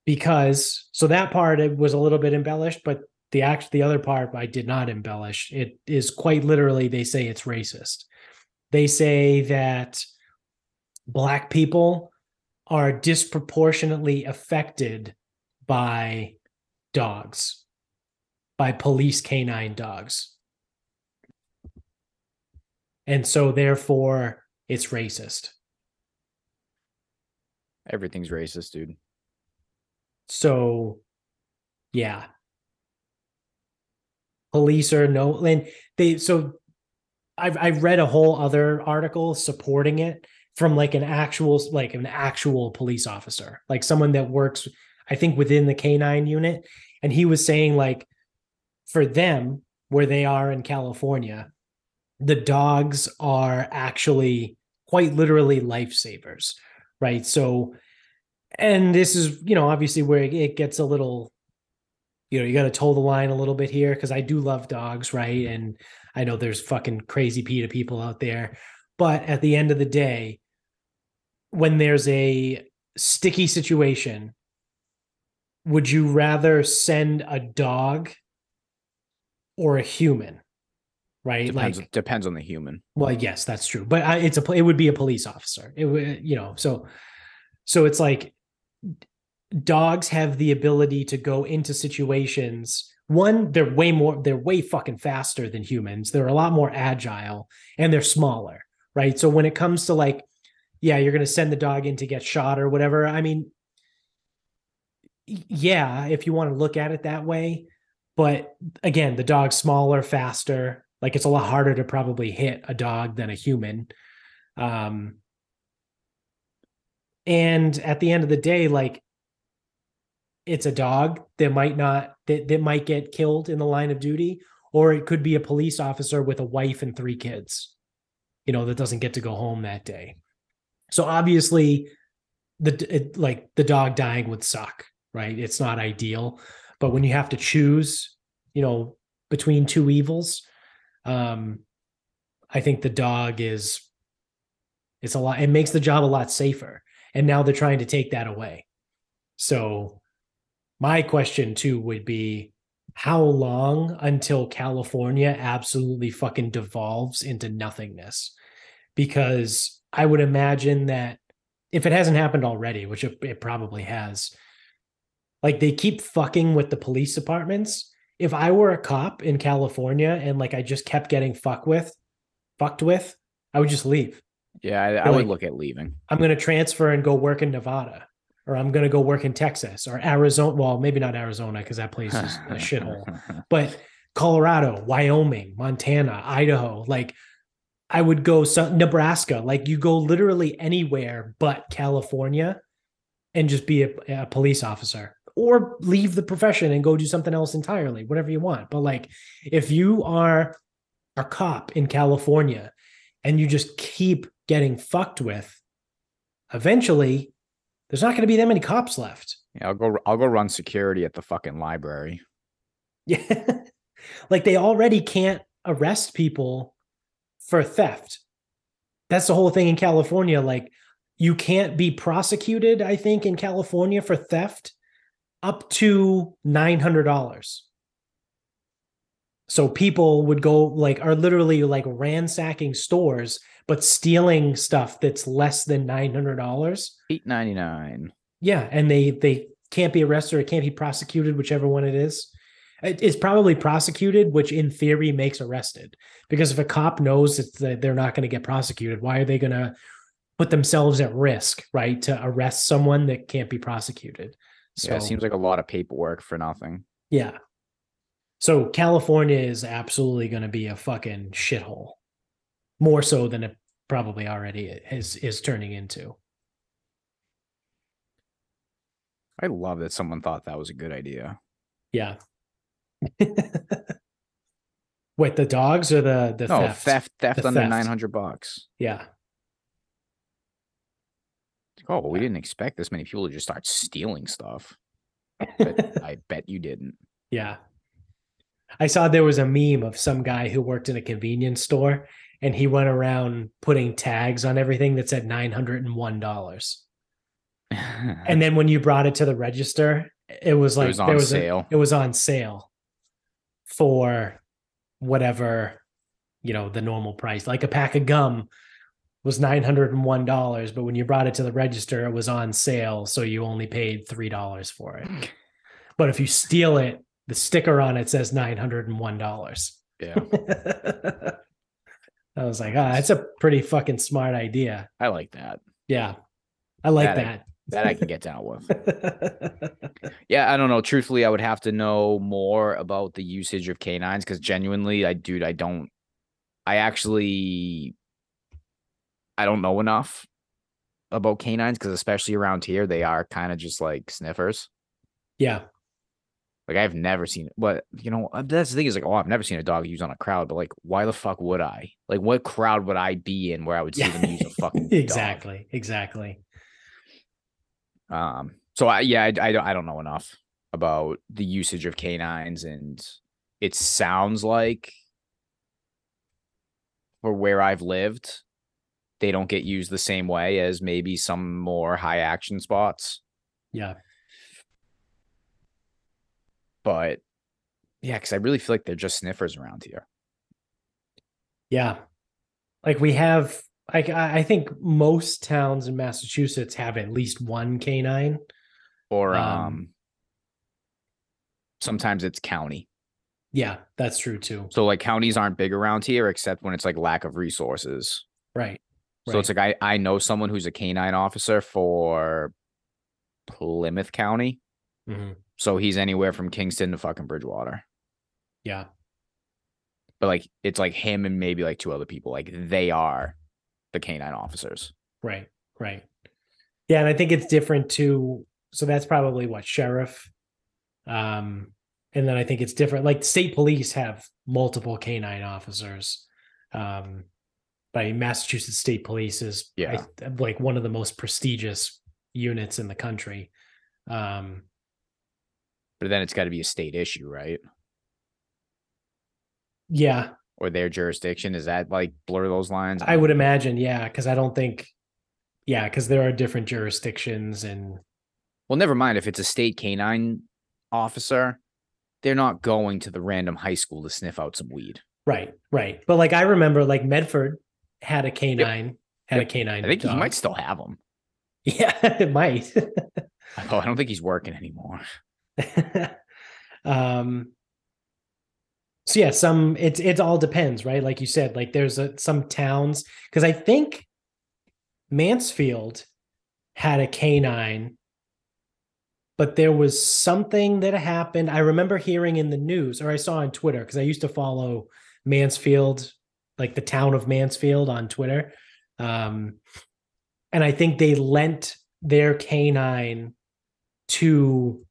Because so that part it was a little bit embellished but the act the other part i did not embellish. It is quite literally they say it's racist. They say that black people are disproportionately affected by dogs, by police canine dogs. And so, therefore, it's racist. Everything's racist, dude. So, yeah. Police are no, and they, so I've, I've read a whole other article supporting it from like an actual like an actual police officer like someone that works i think within the canine unit and he was saying like for them where they are in california the dogs are actually quite literally lifesavers right? So and this is you know obviously where it gets a little you know you got to toe the line a little bit here because i do love dogs right? And i know there's fucking crazy PETA people out there. But at the end of the day when there's a sticky situation, would you rather send a dog or a human? Right, depends, like depends on the human. Well, yes, that's true, but I, it's a it would be a police officer. It would you know so so it's like dogs have the ability to go into situations one they're way more they're way fucking faster than humans they're a lot more agile and they're smaller right so when it comes to like yeah, you're going to send the dog in to get shot or whatever. I mean, yeah, if you want to look at it that way. But again, the dog's smaller, faster. Like it's a lot harder to probably hit a dog than a human. Um, And at the end of the day, like it's a dog that might not that, that might get killed in the line of duty, or it could be a police officer with a wife and three kids, you know, that doesn't get to go home that day. So obviously, the it, like the dog dying would suck, right? It's not ideal, but when you have to choose, you know, between two evils, um, I think the dog is it's a lot. It makes the job a lot safer, and now they're trying to take that away. So, my question too would be how long until California absolutely fucking devolves into nothingness? Because I would imagine that if it hasn't happened already, which it, it probably has, like they keep fucking with the police departments. If I were a cop in California and like I just kept getting fucked with, fucked with, I would just leave. Yeah, I, I would look at leaving. I'm going to transfer and go work in Nevada, or I'm going to go work in Texas or Arizona. Well, maybe not Arizona because that place is a shithole, but Colorado, Wyoming, Montana, Idaho. Like I would go Nebraska. Like you go literally anywhere but California, and just be a, a police officer or leave the profession and go do something else entirely, whatever you want. But like if you are a cop in California and you just keep getting fucked with, eventually there's not going to be that many cops left. Yeah, I'll go I'll go run security at the fucking library. Yeah. like they already can't arrest people for theft. That's the whole thing in California like you can't be prosecuted I think in California for theft up to $900. So people would go like are literally like ransacking stores but stealing stuff that's less than $900. Eight ninety nine. Yeah, and they they can't be arrested or can't be prosecuted, whichever one it is. It's probably prosecuted, which in theory makes arrested. Because if a cop knows that they're not going to get prosecuted, why are they going to put themselves at risk, right, to arrest someone that can't be prosecuted? So, yeah, it seems like a lot of paperwork for nothing. Yeah. So California is absolutely going to be a fucking shithole, more so than it probably already is is turning into. I love that someone thought that was a good idea. Yeah. Wait, the dogs or the the no, theft theft, theft the under nine hundred bucks. Yeah. Oh, well, we didn't expect this many people to just start stealing stuff. But I bet you didn't. Yeah. I saw there was a meme of some guy who worked in a convenience store and he went around putting tags on everything that said $901. and then when you brought it to the register, it was like it was on there was sale. A, it was on sale for whatever, you know, the normal price. Like a pack of gum was $901, but when you brought it to the register, it was on sale. So you only paid $3 for it. But if you steal it, the sticker on it says $901. Yeah. I was like, ah, that's a pretty fucking smart idea. I like that. Yeah. I like that. That I, that I can get down with. yeah, I don't know. Truthfully, I would have to know more about the usage of canines because genuinely, I dude, I don't I actually I don't know enough about canines because especially around here, they are kind of just like sniffers. Yeah. Like I've never seen. But you know, uh, that's the thing is like, oh, I've never seen a dog use on a crowd, but like, why the fuck would I? Like, what crowd would I be in where I would see them use a fucking exactly, dog? exactly. Um. So I yeah, I, I don't I don't know enough about the usage of canines, and it sounds like for where I've lived, they don't get used the same way as maybe some more high action spots. Yeah. But yeah, because I really feel like they're just sniffers around here. Yeah. Like we have like I think most towns in Massachusetts have at least one canine. Or um, um sometimes it's county. Yeah, that's true too. So like counties aren't big around here except when it's like lack of resources. Right. So it's like I I know someone who's a canine officer for Plymouth County. Mm-hmm. So he's anywhere from Kingston to fucking Bridgewater. Yeah. But like it's like him and maybe like two other people. Like they are the canine officers. Right. Right. Yeah, and I think it's different too. So that's probably what sheriff. Um, and then I think it's different. Like state police have multiple canine officers. Um, by Massachusetts State Police is yeah I, like one of the most prestigious units in the country. Um, but then it's got to be a state issue, right? Yeah. Or their jurisdiction is that like blur those lines? I would imagine, yeah, because I don't think, yeah, because there are different jurisdictions and. Well, never mind if it's a state canine officer, they're not going to the random high school to sniff out some weed. Right, right. But like I remember, like Medford had a canine, yep. had yep. a canine. I think dog. he might still have them. Yeah, it might. oh, I don't think he's working anymore. um. So yeah, some it's it all depends, right? Like you said, like there's a, some towns because I think Mansfield had a canine but there was something that happened. I remember hearing in the news, or I saw on Twitter, because I used to follow Mansfield, like the town of Mansfield on Twitter. Um, and I think they lent their canine to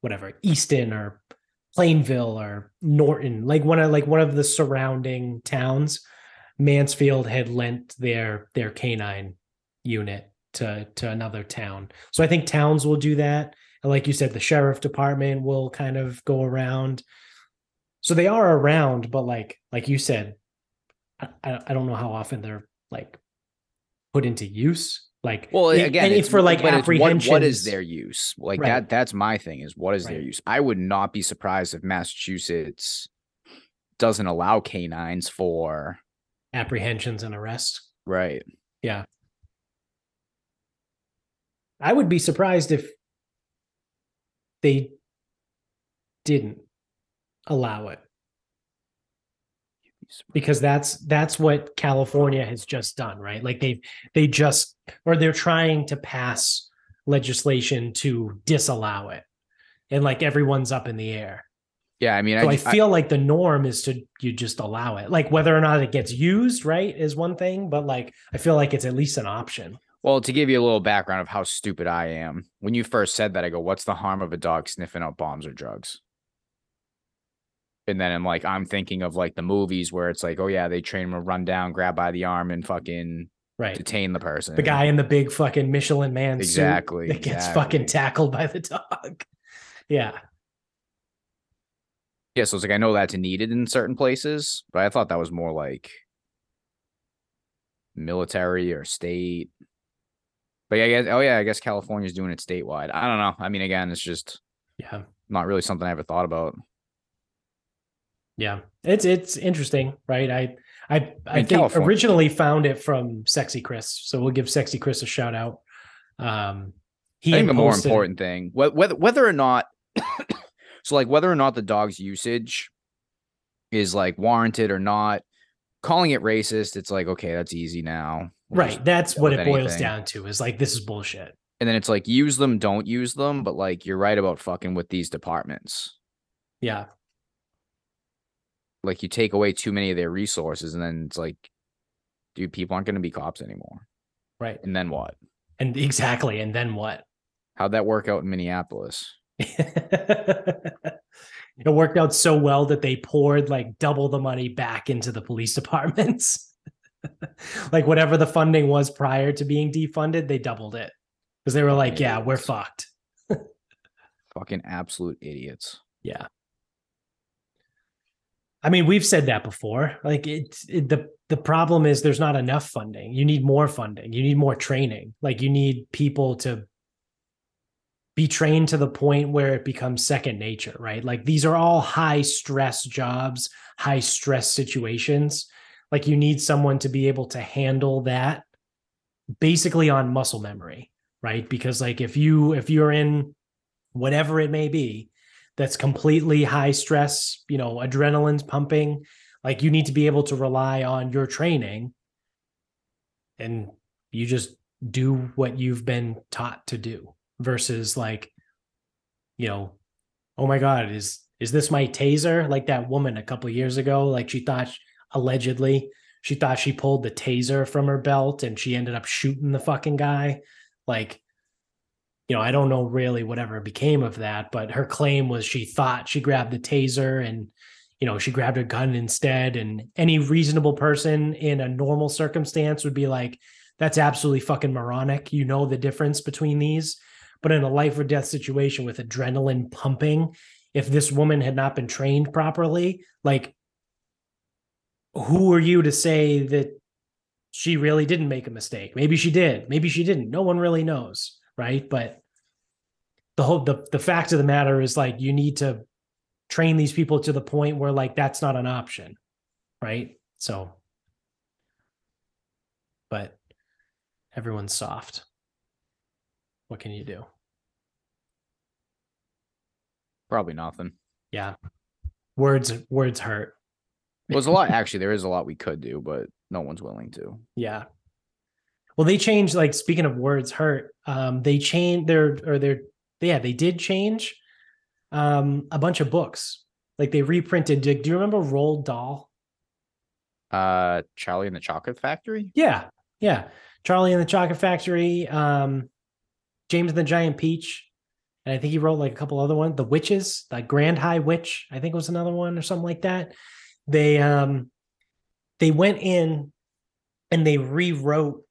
whatever, Easton or Plainville or Norton, like one of like one of the surrounding towns. Mansfield had lent their their canine unit to to another town. So I think towns will do that. And like you said, the sheriff department will kind of go around. So they are around, but like like you said, I, I don't know how often they're like put into use. Like well, again, it's, for like apprehension. What, what is their use? Like right. that. That's my thing. Is what is right. their use? I would not be surprised if Massachusetts doesn't allow canines for apprehensions and arrests. Right. Yeah. I would be surprised if they didn't allow it because that's that's what California has just done, right? Like they they just or they're trying to pass legislation to disallow it, and like everyone's up in the air. Yeah, I mean, so I, I feel I, like the norm is to you just allow it. Like whether or not it gets used, right, is one thing, but like I feel like it's at least an option. Well, to give you a little background of how stupid I am, when you first said that, I go, "What's the harm of a dog sniffing out bombs or drugs?" And then I'm like, I'm thinking of like the movies where it's like, oh yeah, they train him to run down, grab by the arm, and fucking right detain the person. The guy in the big fucking Michelin man exactly that gets exactly. fucking tackled by the dog. yeah. Yeah, so it's like I know that's needed in certain places, but I thought that was more like military or state. But yeah, I guess, oh yeah, I guess California's doing it statewide. I don't know. I mean, again, it's just yeah, not really something I ever thought about. Yeah, it's it's interesting, right? I I I, I think California. originally found it from Sexy Chris, so we'll give Sexy Chris a shout out. Um, he I think the more important thing, whether whether or not, so like whether or not the dog's usage is like warranted or not, calling it racist, it's like okay, that's easy now. We'll right. That's what it anything. boils down to is like, this is bullshit. And then it's like, use them, don't use them. But like, you're right about fucking with these departments. Yeah. Like, you take away too many of their resources, and then it's like, dude, people aren't going to be cops anymore. Right. And then what? And exactly. And then what? How'd that work out in Minneapolis? it worked out so well that they poured like double the money back into the police departments. like whatever the funding was prior to being defunded, they doubled it because they were like. "Yeah, we're fucked." Fucking absolute idiots. Yeah. I mean, we've said that before. Like it's it, the the problem is there's not enough funding. You need more funding. You need more training. Like you need people to be trained to the point where it becomes second nature, right? Like these are all high stress jobs, high stress situations like you need someone to be able to handle that basically on muscle memory, right? Because like if you if you're in whatever it may be that's completely high stress, you know, adrenaline's pumping, like you need to be able to rely on your training and you just do what you've been taught to do versus like you know oh my god is is this my taser? Like that woman a couple years ago like she thought allegedly she thought she pulled the taser from her belt and she ended up shooting the fucking guy. Like, you know, I don't know really whatever became of that, but her claim was she thought she grabbed the taser and, you know, she grabbed a gun instead. And any reasonable person in a normal circumstance would be like, that's absolutely fucking moronic. You know the difference between these. But in a life or death situation with adrenaline pumping, if this woman had not been trained properly, like, who are you to say that she really didn't make a mistake. Maybe she did. Maybe she didn't. No one really knows, right? But the whole the the fact of the matter is like you need to train these people to the point where like that's not an option, right? So but everyone's soft. What can you do? Probably nothing. Yeah. Words words hurt. Well, there's a lot actually there is a lot we could do, but no one's willing to. Yeah. Well, they changed. Like speaking of words hurt, um, they changed their or their yeah they did change um a bunch of books. Like they reprinted. Do, do you remember Roald Dahl? Uh, Charlie and the Chocolate Factory. Yeah, yeah. Charlie and the Chocolate Factory. Um, James and the Giant Peach, and I think he wrote like a couple other ones. The Witches, the Grand High Witch, I think was another one or something like that. They um they went in and they rewrote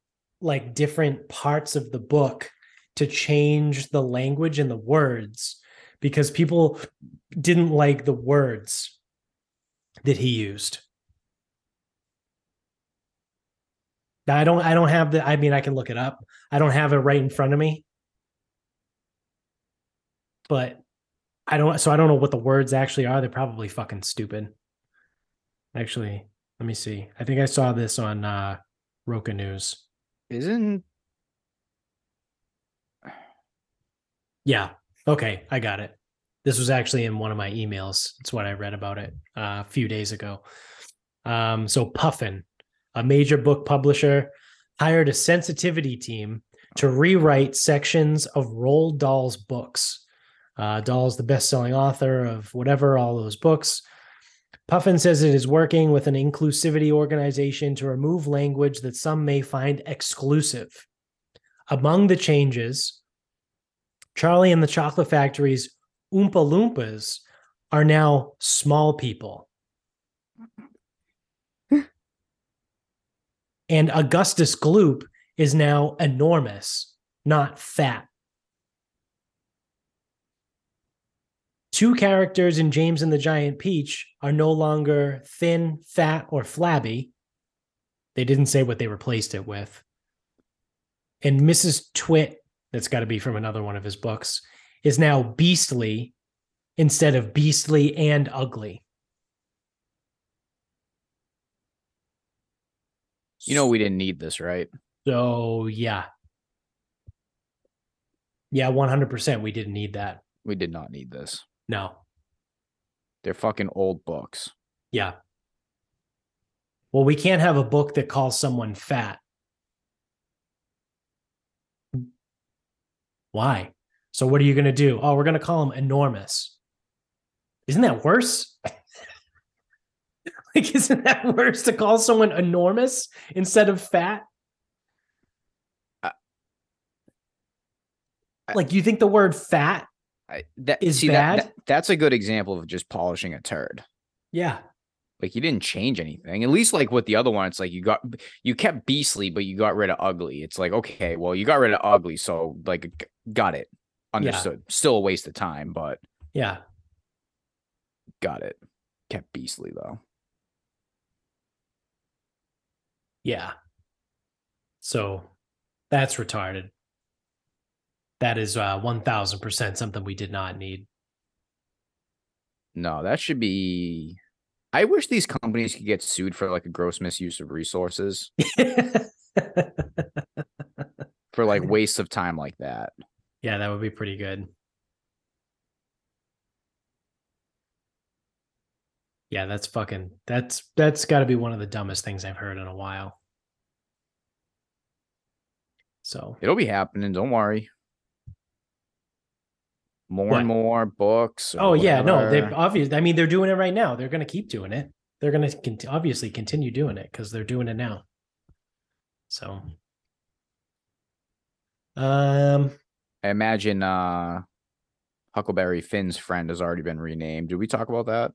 like different parts of the book to change the language and the words because people didn't like the words that he used. Now I don't I don't have the I mean I can look it up. I don't have it right in front of me. But I don't so I don't know what the words actually are. They're probably fucking stupid. Actually, let me see. I think I saw this on uh Roca News. Isn't Yeah. Okay, I got it. This was actually in one of my emails. It's what I read about it uh, a few days ago. Um, so Puffin, a major book publisher, hired a sensitivity team to rewrite sections of Roald Dahl's books. Uh, Dahl's the best-selling author of whatever all those books. Puffin says it is working with an inclusivity organization to remove language that some may find exclusive. Among the changes, Charlie and the Chocolate Factory's Oompa Loompas are now small people. and Augustus Gloop is now enormous, not fat. Two characters in James and the Giant Peach are no longer thin, fat, or flabby. They didn't say what they replaced it with. And Mrs. Twit, that's got to be from another one of his books, is now beastly instead of beastly and ugly. You know, we didn't need this, right? So, yeah. Yeah, 100%. We didn't need that. We did not need this. No. They're fucking old books. Yeah. Well, we can't have a book that calls someone fat. Why? So what are you going to do? Oh, we're going to call them enormous. Isn't that worse? like, isn't that worse to call someone enormous instead of fat? like, you think the word fat I, that is see, bad. That, that, that's a good example of just polishing a turd. Yeah. Like you didn't change anything. At least like with the other one, it's like you got you kept beastly, but you got rid of ugly. It's like, okay, well, you got rid of ugly, so like got it. Understood. Yeah. Still a waste of time, but yeah. Got it. Kept beastly though. Yeah. So that's retarded that is uh, 1000% something we did not need. No, that should be. I wish these companies could get sued for like a gross misuse of resources. for like waste of time like that. Yeah, that would be pretty good. Yeah, that's fucking that's that's got to be one of the dumbest things I've heard in a while. So, it'll be happening, don't worry more and more books. Oh yeah, no, they obviously. I mean, they're doing it right now. They're going to keep doing it. They're going to con- obviously continue doing it because they're doing it now. So, Um, I imagine uh Huckleberry Finn's friend has already been renamed. Did we talk about that?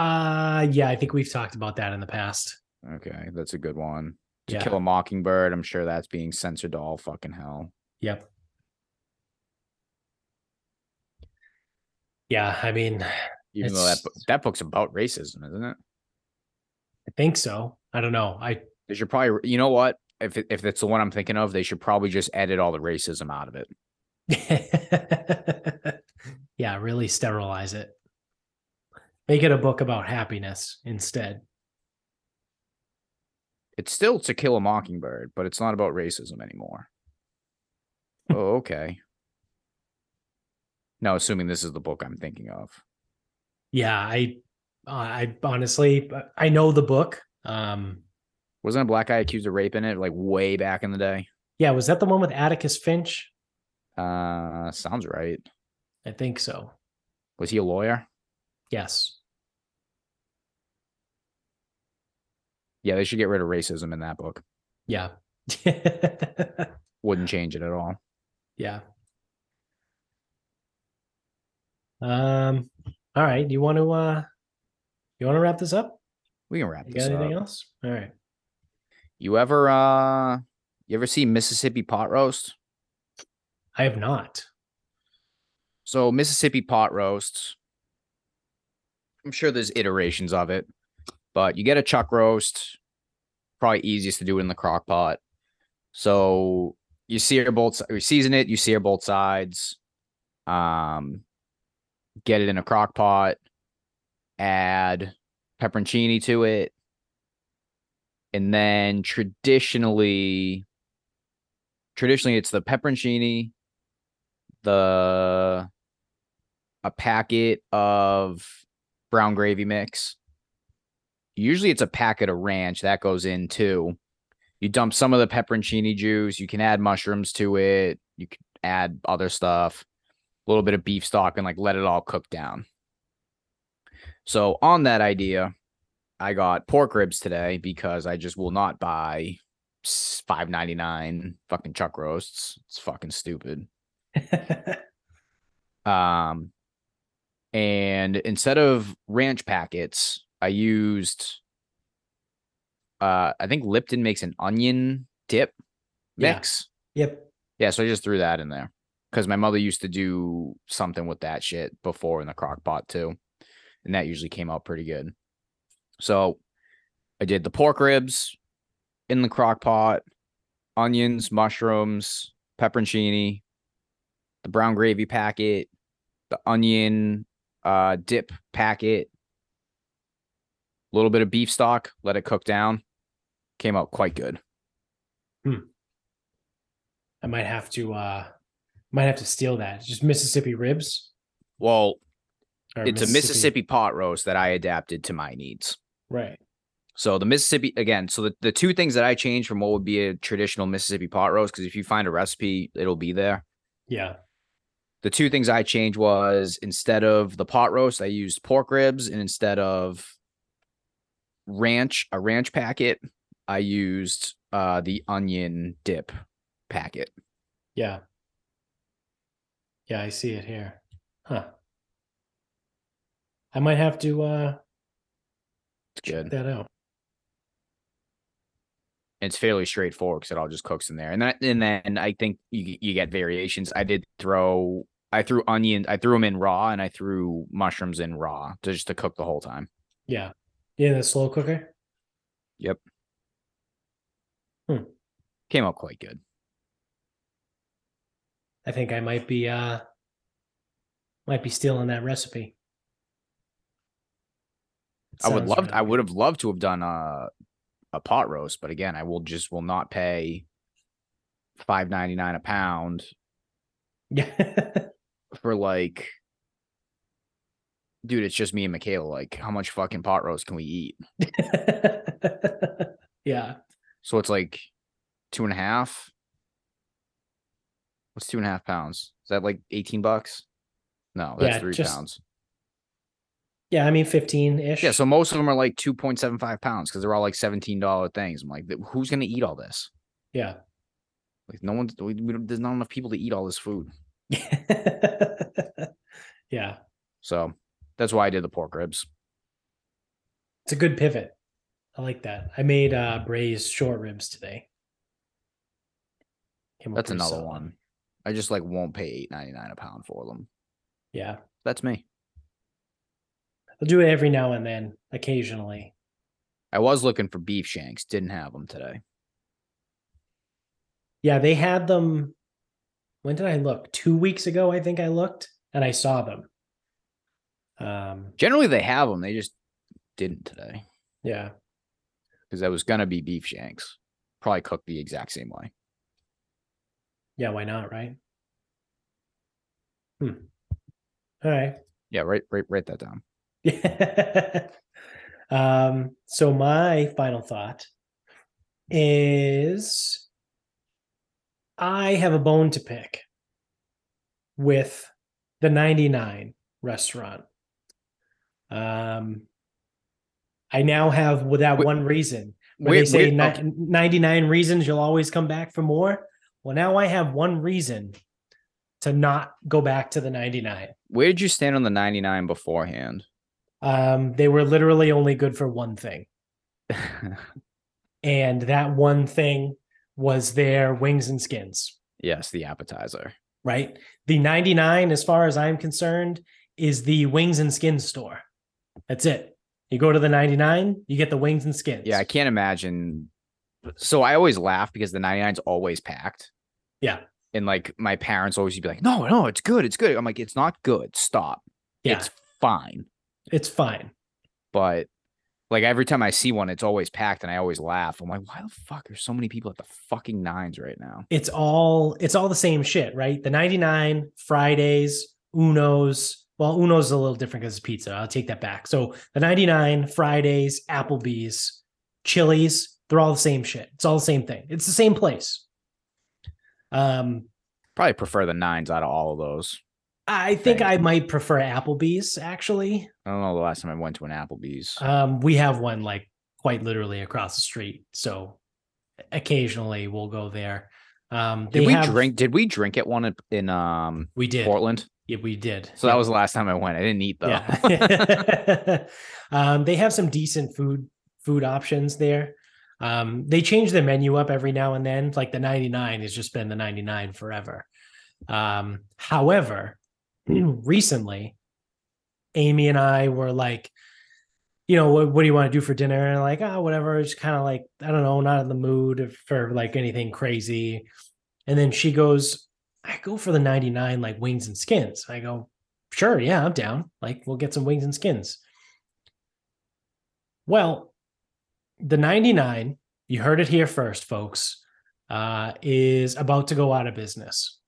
Uh yeah, I think we've talked about that in the past. Okay, that's a good one. To Yeah. kill a mockingbird, I'm sure that's being censored to all fucking hell. Yep. Yeah, I mean, Even though that that book's about racism, isn't it? I think so. I don't know. I They should probably, you know what? If if it's the one I'm thinking of, they should probably just edit all the racism out of it. yeah, really sterilize it. Make it a book about happiness instead. It's still To Kill a Mockingbird, but it's not about racism anymore. oh, okay. No, assuming this is the book I'm thinking of. Yeah, I uh, I honestly I know the book. Um Wasn't a black guy accused of raping it like way back in the day? yeah, was that the one with Atticus Finch? Uh, sounds right. I think so. Was he a lawyer? Yes. Yeah, they should get rid of racism in that book. Yeah. Wouldn't change it at all. yeah. Um all right, you want to uh you want to wrap this up? We can wrap You this got up. anything else? All right. You ever uh you ever see Mississippi pot roast? I have not. So Mississippi pot roast. I'm sure there's iterations of it, but you get a chuck roast. Probably easiest to do it in the crock pot. So you sear both you season it, you sear both sides. Um get it in a crock pot, add pepperoncini to it. And then traditionally traditionally it's the pepperoncini, the a packet of brown gravy mix. Usually it's a packet of ranch that goes in too. You dump some of the pepperoncini juice. You can add mushrooms to it. You can add other stuff, little bit of beef stock, and like let it all cook down. So on that idea, I got pork ribs today because I just will not buy five ninety nine fucking chuck roasts. It's fucking stupid. Um, and instead of ranch packets, I used. Uh, I think Lipton makes an onion dip Yeah. mix. yep. Yeah, so I just threw that in there because my mother used to do something with that shit before in the crock pot too. And that usually came out pretty good. So I did the pork ribs in the crock pot, onions, mushrooms, pepperoncini, the brown gravy packet, the onion uh dip packet, a little bit of beef stock, let it cook down. Came out quite good. Hmm. I might have to uh might have to steal that. It's Just Mississippi ribs. Well, or it's a Mississippi pot roast that I adapted to my needs. Right. So the Mississippi again, so the, the two things that I changed from what would be a traditional Mississippi pot roast, because if you find a recipe, it'll be there. Yeah. The two things I changed was instead of the pot roast, I used pork ribs, and instead of ranch, a ranch packet, I used uh the onion dip packet. Yeah. Yeah, I see it here. Huh. I might have to uh It's check good. that out. It's fairly straightforward because it all just cooks in there. And that and then I think you you get variations. I did throw I threw onion, I threw them in raw, and I threw mushrooms in raw to just to cook the whole time. Yeah. Yeah, the slow cooker. Yep. Hmm. Came out quite good. I think I might be uh might be stealing that recipe. I would Sounds love I would have loved to have done a a pot roast, but again, I will just will not pay five ninety nine a pound Yeah. for like dude, it's just me and Michaela. Like, how much fucking pot roast can we eat? yeah. So it's like two and a half. What's two and a half pounds? Is that like 18 bucks? No, that's Yeah, three just- pounds. Yeah, I mean 15 ish. Yeah, so most of them are like 2.75 pounds because they're all like $17 things. I'm like, who's gonna eat all this? yeah. Like no one, we, we, there's not enough people to eat all this food. yeah. So that's why I did the pork ribs. It's a good pivot. I like that. I made uh braised short ribs today. That's another solid. one. I just like won't pay eight ninety nine a pound for them. Yeah. That's me. I'll do it every now and then, occasionally. I was looking for beef shanks, didn't have them today. Yeah, they had them. When did I look? Two weeks ago, I think I looked and I saw them. Um, Generally, they have them. They just didn't today. Yeah, because that was gonna be beef shanks, probably cooked the exact same way. Yeah, why not? Right. Hmm. All right. Yeah, write write write that down. Yeah. um. So my final thought is, I have a bone to pick with the 99 restaurant. Um, I now have without one reason where wait, they say wait, okay. 99 reasons you'll always come back for more. Well, now I have one reason to not go back to the 99. Where did you stand on the 99 beforehand? Um, they were literally only good for one thing. and that one thing was their wings and skins. Yes, the appetizer. Right. The 99, as far as I'm concerned, is the wings and skins store. That's it. You go to the 99, you get the wings and skins. Yeah, I can't imagine. So I always laugh because the 99's always packed. Yeah. And like my parents always be like, no, no, it's good. It's good. I'm like, it's not good. Stop. Yeah. It's fine. It's fine. But like every time I see one, it's always packed and I always laugh. I'm like, why the fuck are so many people at the fucking nines right now? It's all it's all the same shit, right? The 99, Fridays, Uno's, well, Uno's a little different because it's pizza. I'll take that back. So the 99, Fridays, Applebee's, Chili's, they're all the same shit. It's all the same thing. It's the same place. Um, probably prefer the nines out of all of those. I think I might prefer Applebee's actually. I don't know the last time I went to an Applebee's. Um, we have one like quite literally across the street, so occasionally we'll go there. Um, did we have, drink? Did we drink at one in, in um? We did Portland. Yeah, we did. So yeah. that was the last time I went. I didn't eat though. Yeah. um, they have some decent food food options there. Um, they change the menu up every now and then. Like the 99 has just been the 99 forever. Um, however, recently, Amy and I were like, you know, what, what do you want to do for dinner? And like, oh, whatever. It's kind of like, I don't know, not in the mood for like anything crazy. And then she goes, I go for the 99 like wings and skins. I go, sure, yeah, I'm down. Like, we'll get some wings and skins. Well, the 99, you heard it here first, folks, uh, is about to go out of business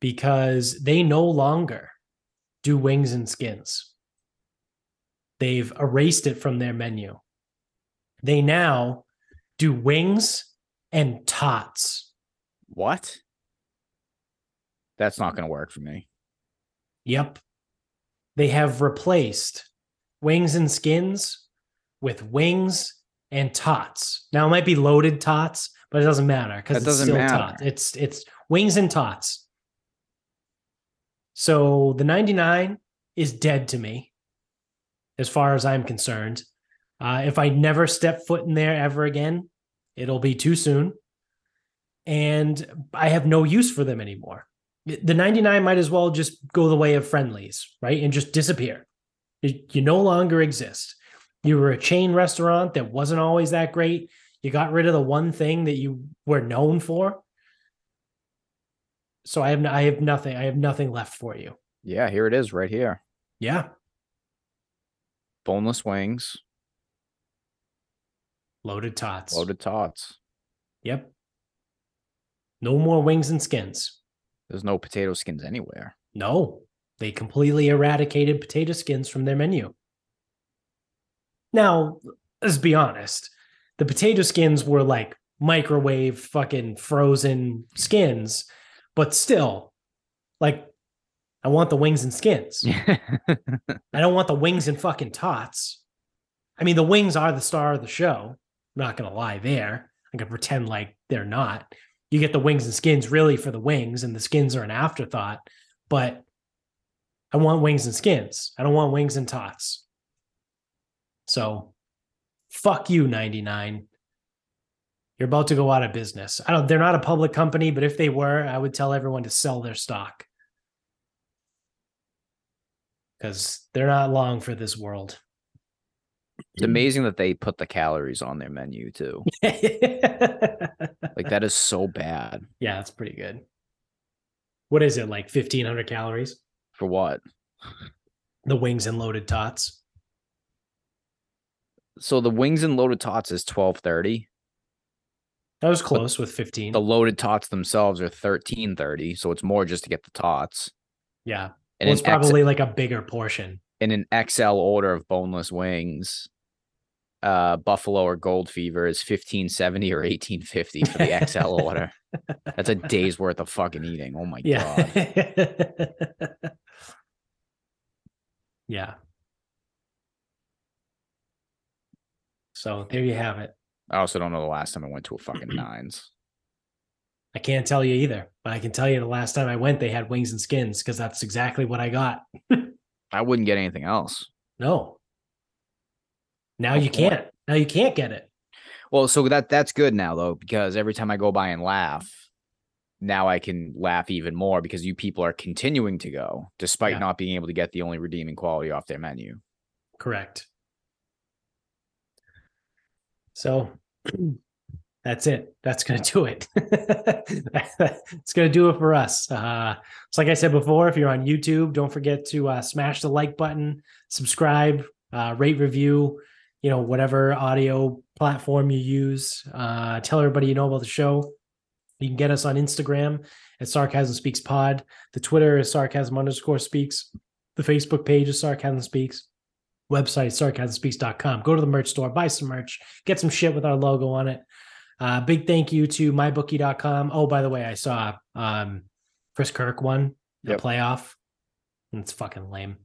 because they no longer do wings and skins. They've erased it from their menu. They now do wings and tots. What? That's not going to work for me. Yep. They have replaced wings and skins with wings and tots. Now it might be loaded tots, but it doesn't matter because it's still matter. tots. It's it's wings and tots. So the 99 is dead to me, as far as I'm concerned. Uh, if I never step foot in there ever again, it'll be too soon. And I have no use for them anymore the 99 might as well just go the way of Friendly's, right? And just disappear. You, you no longer exist. You were a chain restaurant that wasn't always that great. You got rid of the one thing that you were known for. So I have I have nothing. I have nothing left for you. Yeah, here it is right here. Yeah. Boneless wings. Loaded tots. Loaded tots. Yep. No more wings and skins. There's no potato skins anywhere. No, they completely eradicated potato skins from their menu. Now, let's be honest. The potato skins were like microwave fucking frozen skins, but still, like, I want the wings and skins. I don't want the wings and fucking tots. I mean, the wings are the star of the show. I'm not going to lie there. I'm going to pretend like they're not. you get the wings and skins really for the wings, and the skins are an afterthought. But I want wings and skins. I don't want wings and tots. So fuck you, 99. You're about to go out of business. I don't they're not a public company, but if they were, I would tell everyone to sell their stock. Because they're not long for this world. It's amazing that they put the calories on their menu too. like that is so bad. Yeah, that's pretty good. What is it like? Fifteen hundred calories for what? The wings and loaded tots. So the wings and loaded tots is twelve thirty. That was close but with fifteen. The loaded tots themselves are thirteen thirty, so it's more just to get the tots. Yeah, and well, it's probably X- like a bigger portion. In an XL order of boneless wings, uh, Buffalo or Gold Fever is fifteen seventy or eighteen fifty for the XL order. That's a day's worth of fucking eating. Oh my yeah. god. yeah. So there you have it. I also don't know the last time I went to a fucking nines. I can't tell you either, but I can tell you the last time I went, they had wings and skins because that's exactly what I got. I wouldn't get anything else. No. Now you can't. Now you can't get it. Well, so that that's good now though, because every time I go by and laugh, now I can laugh even more because you people are continuing to go despite yeah. not being able to get the only redeeming quality off their menu. Correct. So that's it. That's going to do it. it's going to do it for us. Uh, so, like I said before, if you're on YouTube, don't forget to uh, smash the like button, subscribe, uh, rate, review, you know, whatever audio platform you use. Uh, tell everybody you know about the show. You can get us on Instagram at Sarcasm Speaks Pod. The Twitter is sarcasm underscore speaks. The Facebook page is Sarcasm Speaks. Website sarcasmspeaks.com. Go to the merch store, buy some merch, get some shit with our logo on it. Uh, big thank you to mybookie.com. Oh, by the way, I saw um, Chris Kirk won the yep. playoff. It's fucking lame.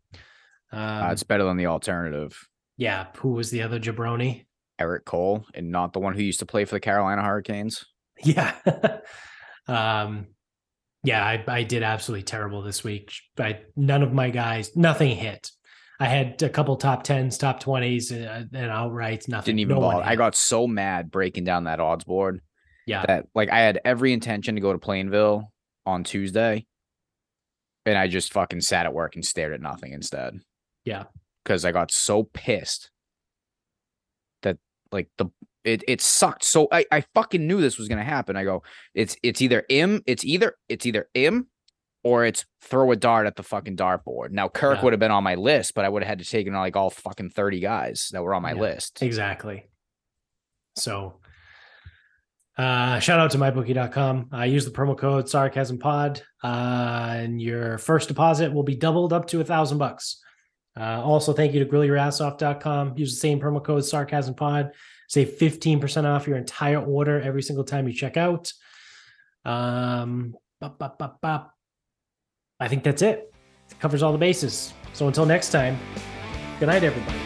Um, uh, it's better than the alternative. Yeah. Who was the other jabroni? Eric Cole, and not the one who used to play for the Carolina Hurricanes. Yeah. um, yeah, I, I did absolutely terrible this week. I none of my guys, nothing hit. I had a couple top tens, top twenties, uh, and outright nothing. Didn't even no ball. I got so mad breaking down that odds board. Yeah, that like I had every intention to go to Plainville on Tuesday, and I just fucking sat at work and stared at nothing instead. Yeah, because I got so pissed that like the it it sucked. So I I fucking knew this was gonna happen. I go, it's it's either im, it's either it's either im or it's throw a dart at the fucking dartboard. Now Kirk yeah. would have been on my list, but I would have had to take in like all fucking 30 guys that were on my yeah, list. Exactly. So uh shout out to mybookie.com. I uh, use the promo code sarcasm pod uh and your first deposit will be doubled up to a thousand bucks. Uh also thank you to grillyourassoff.com. Use the same promo code sarcasm pod. Save 15% off your entire order every single time you check out. Um bop, bop, bop, bop. I think that's it. it. Covers all the bases. So until next time, good night, everybody.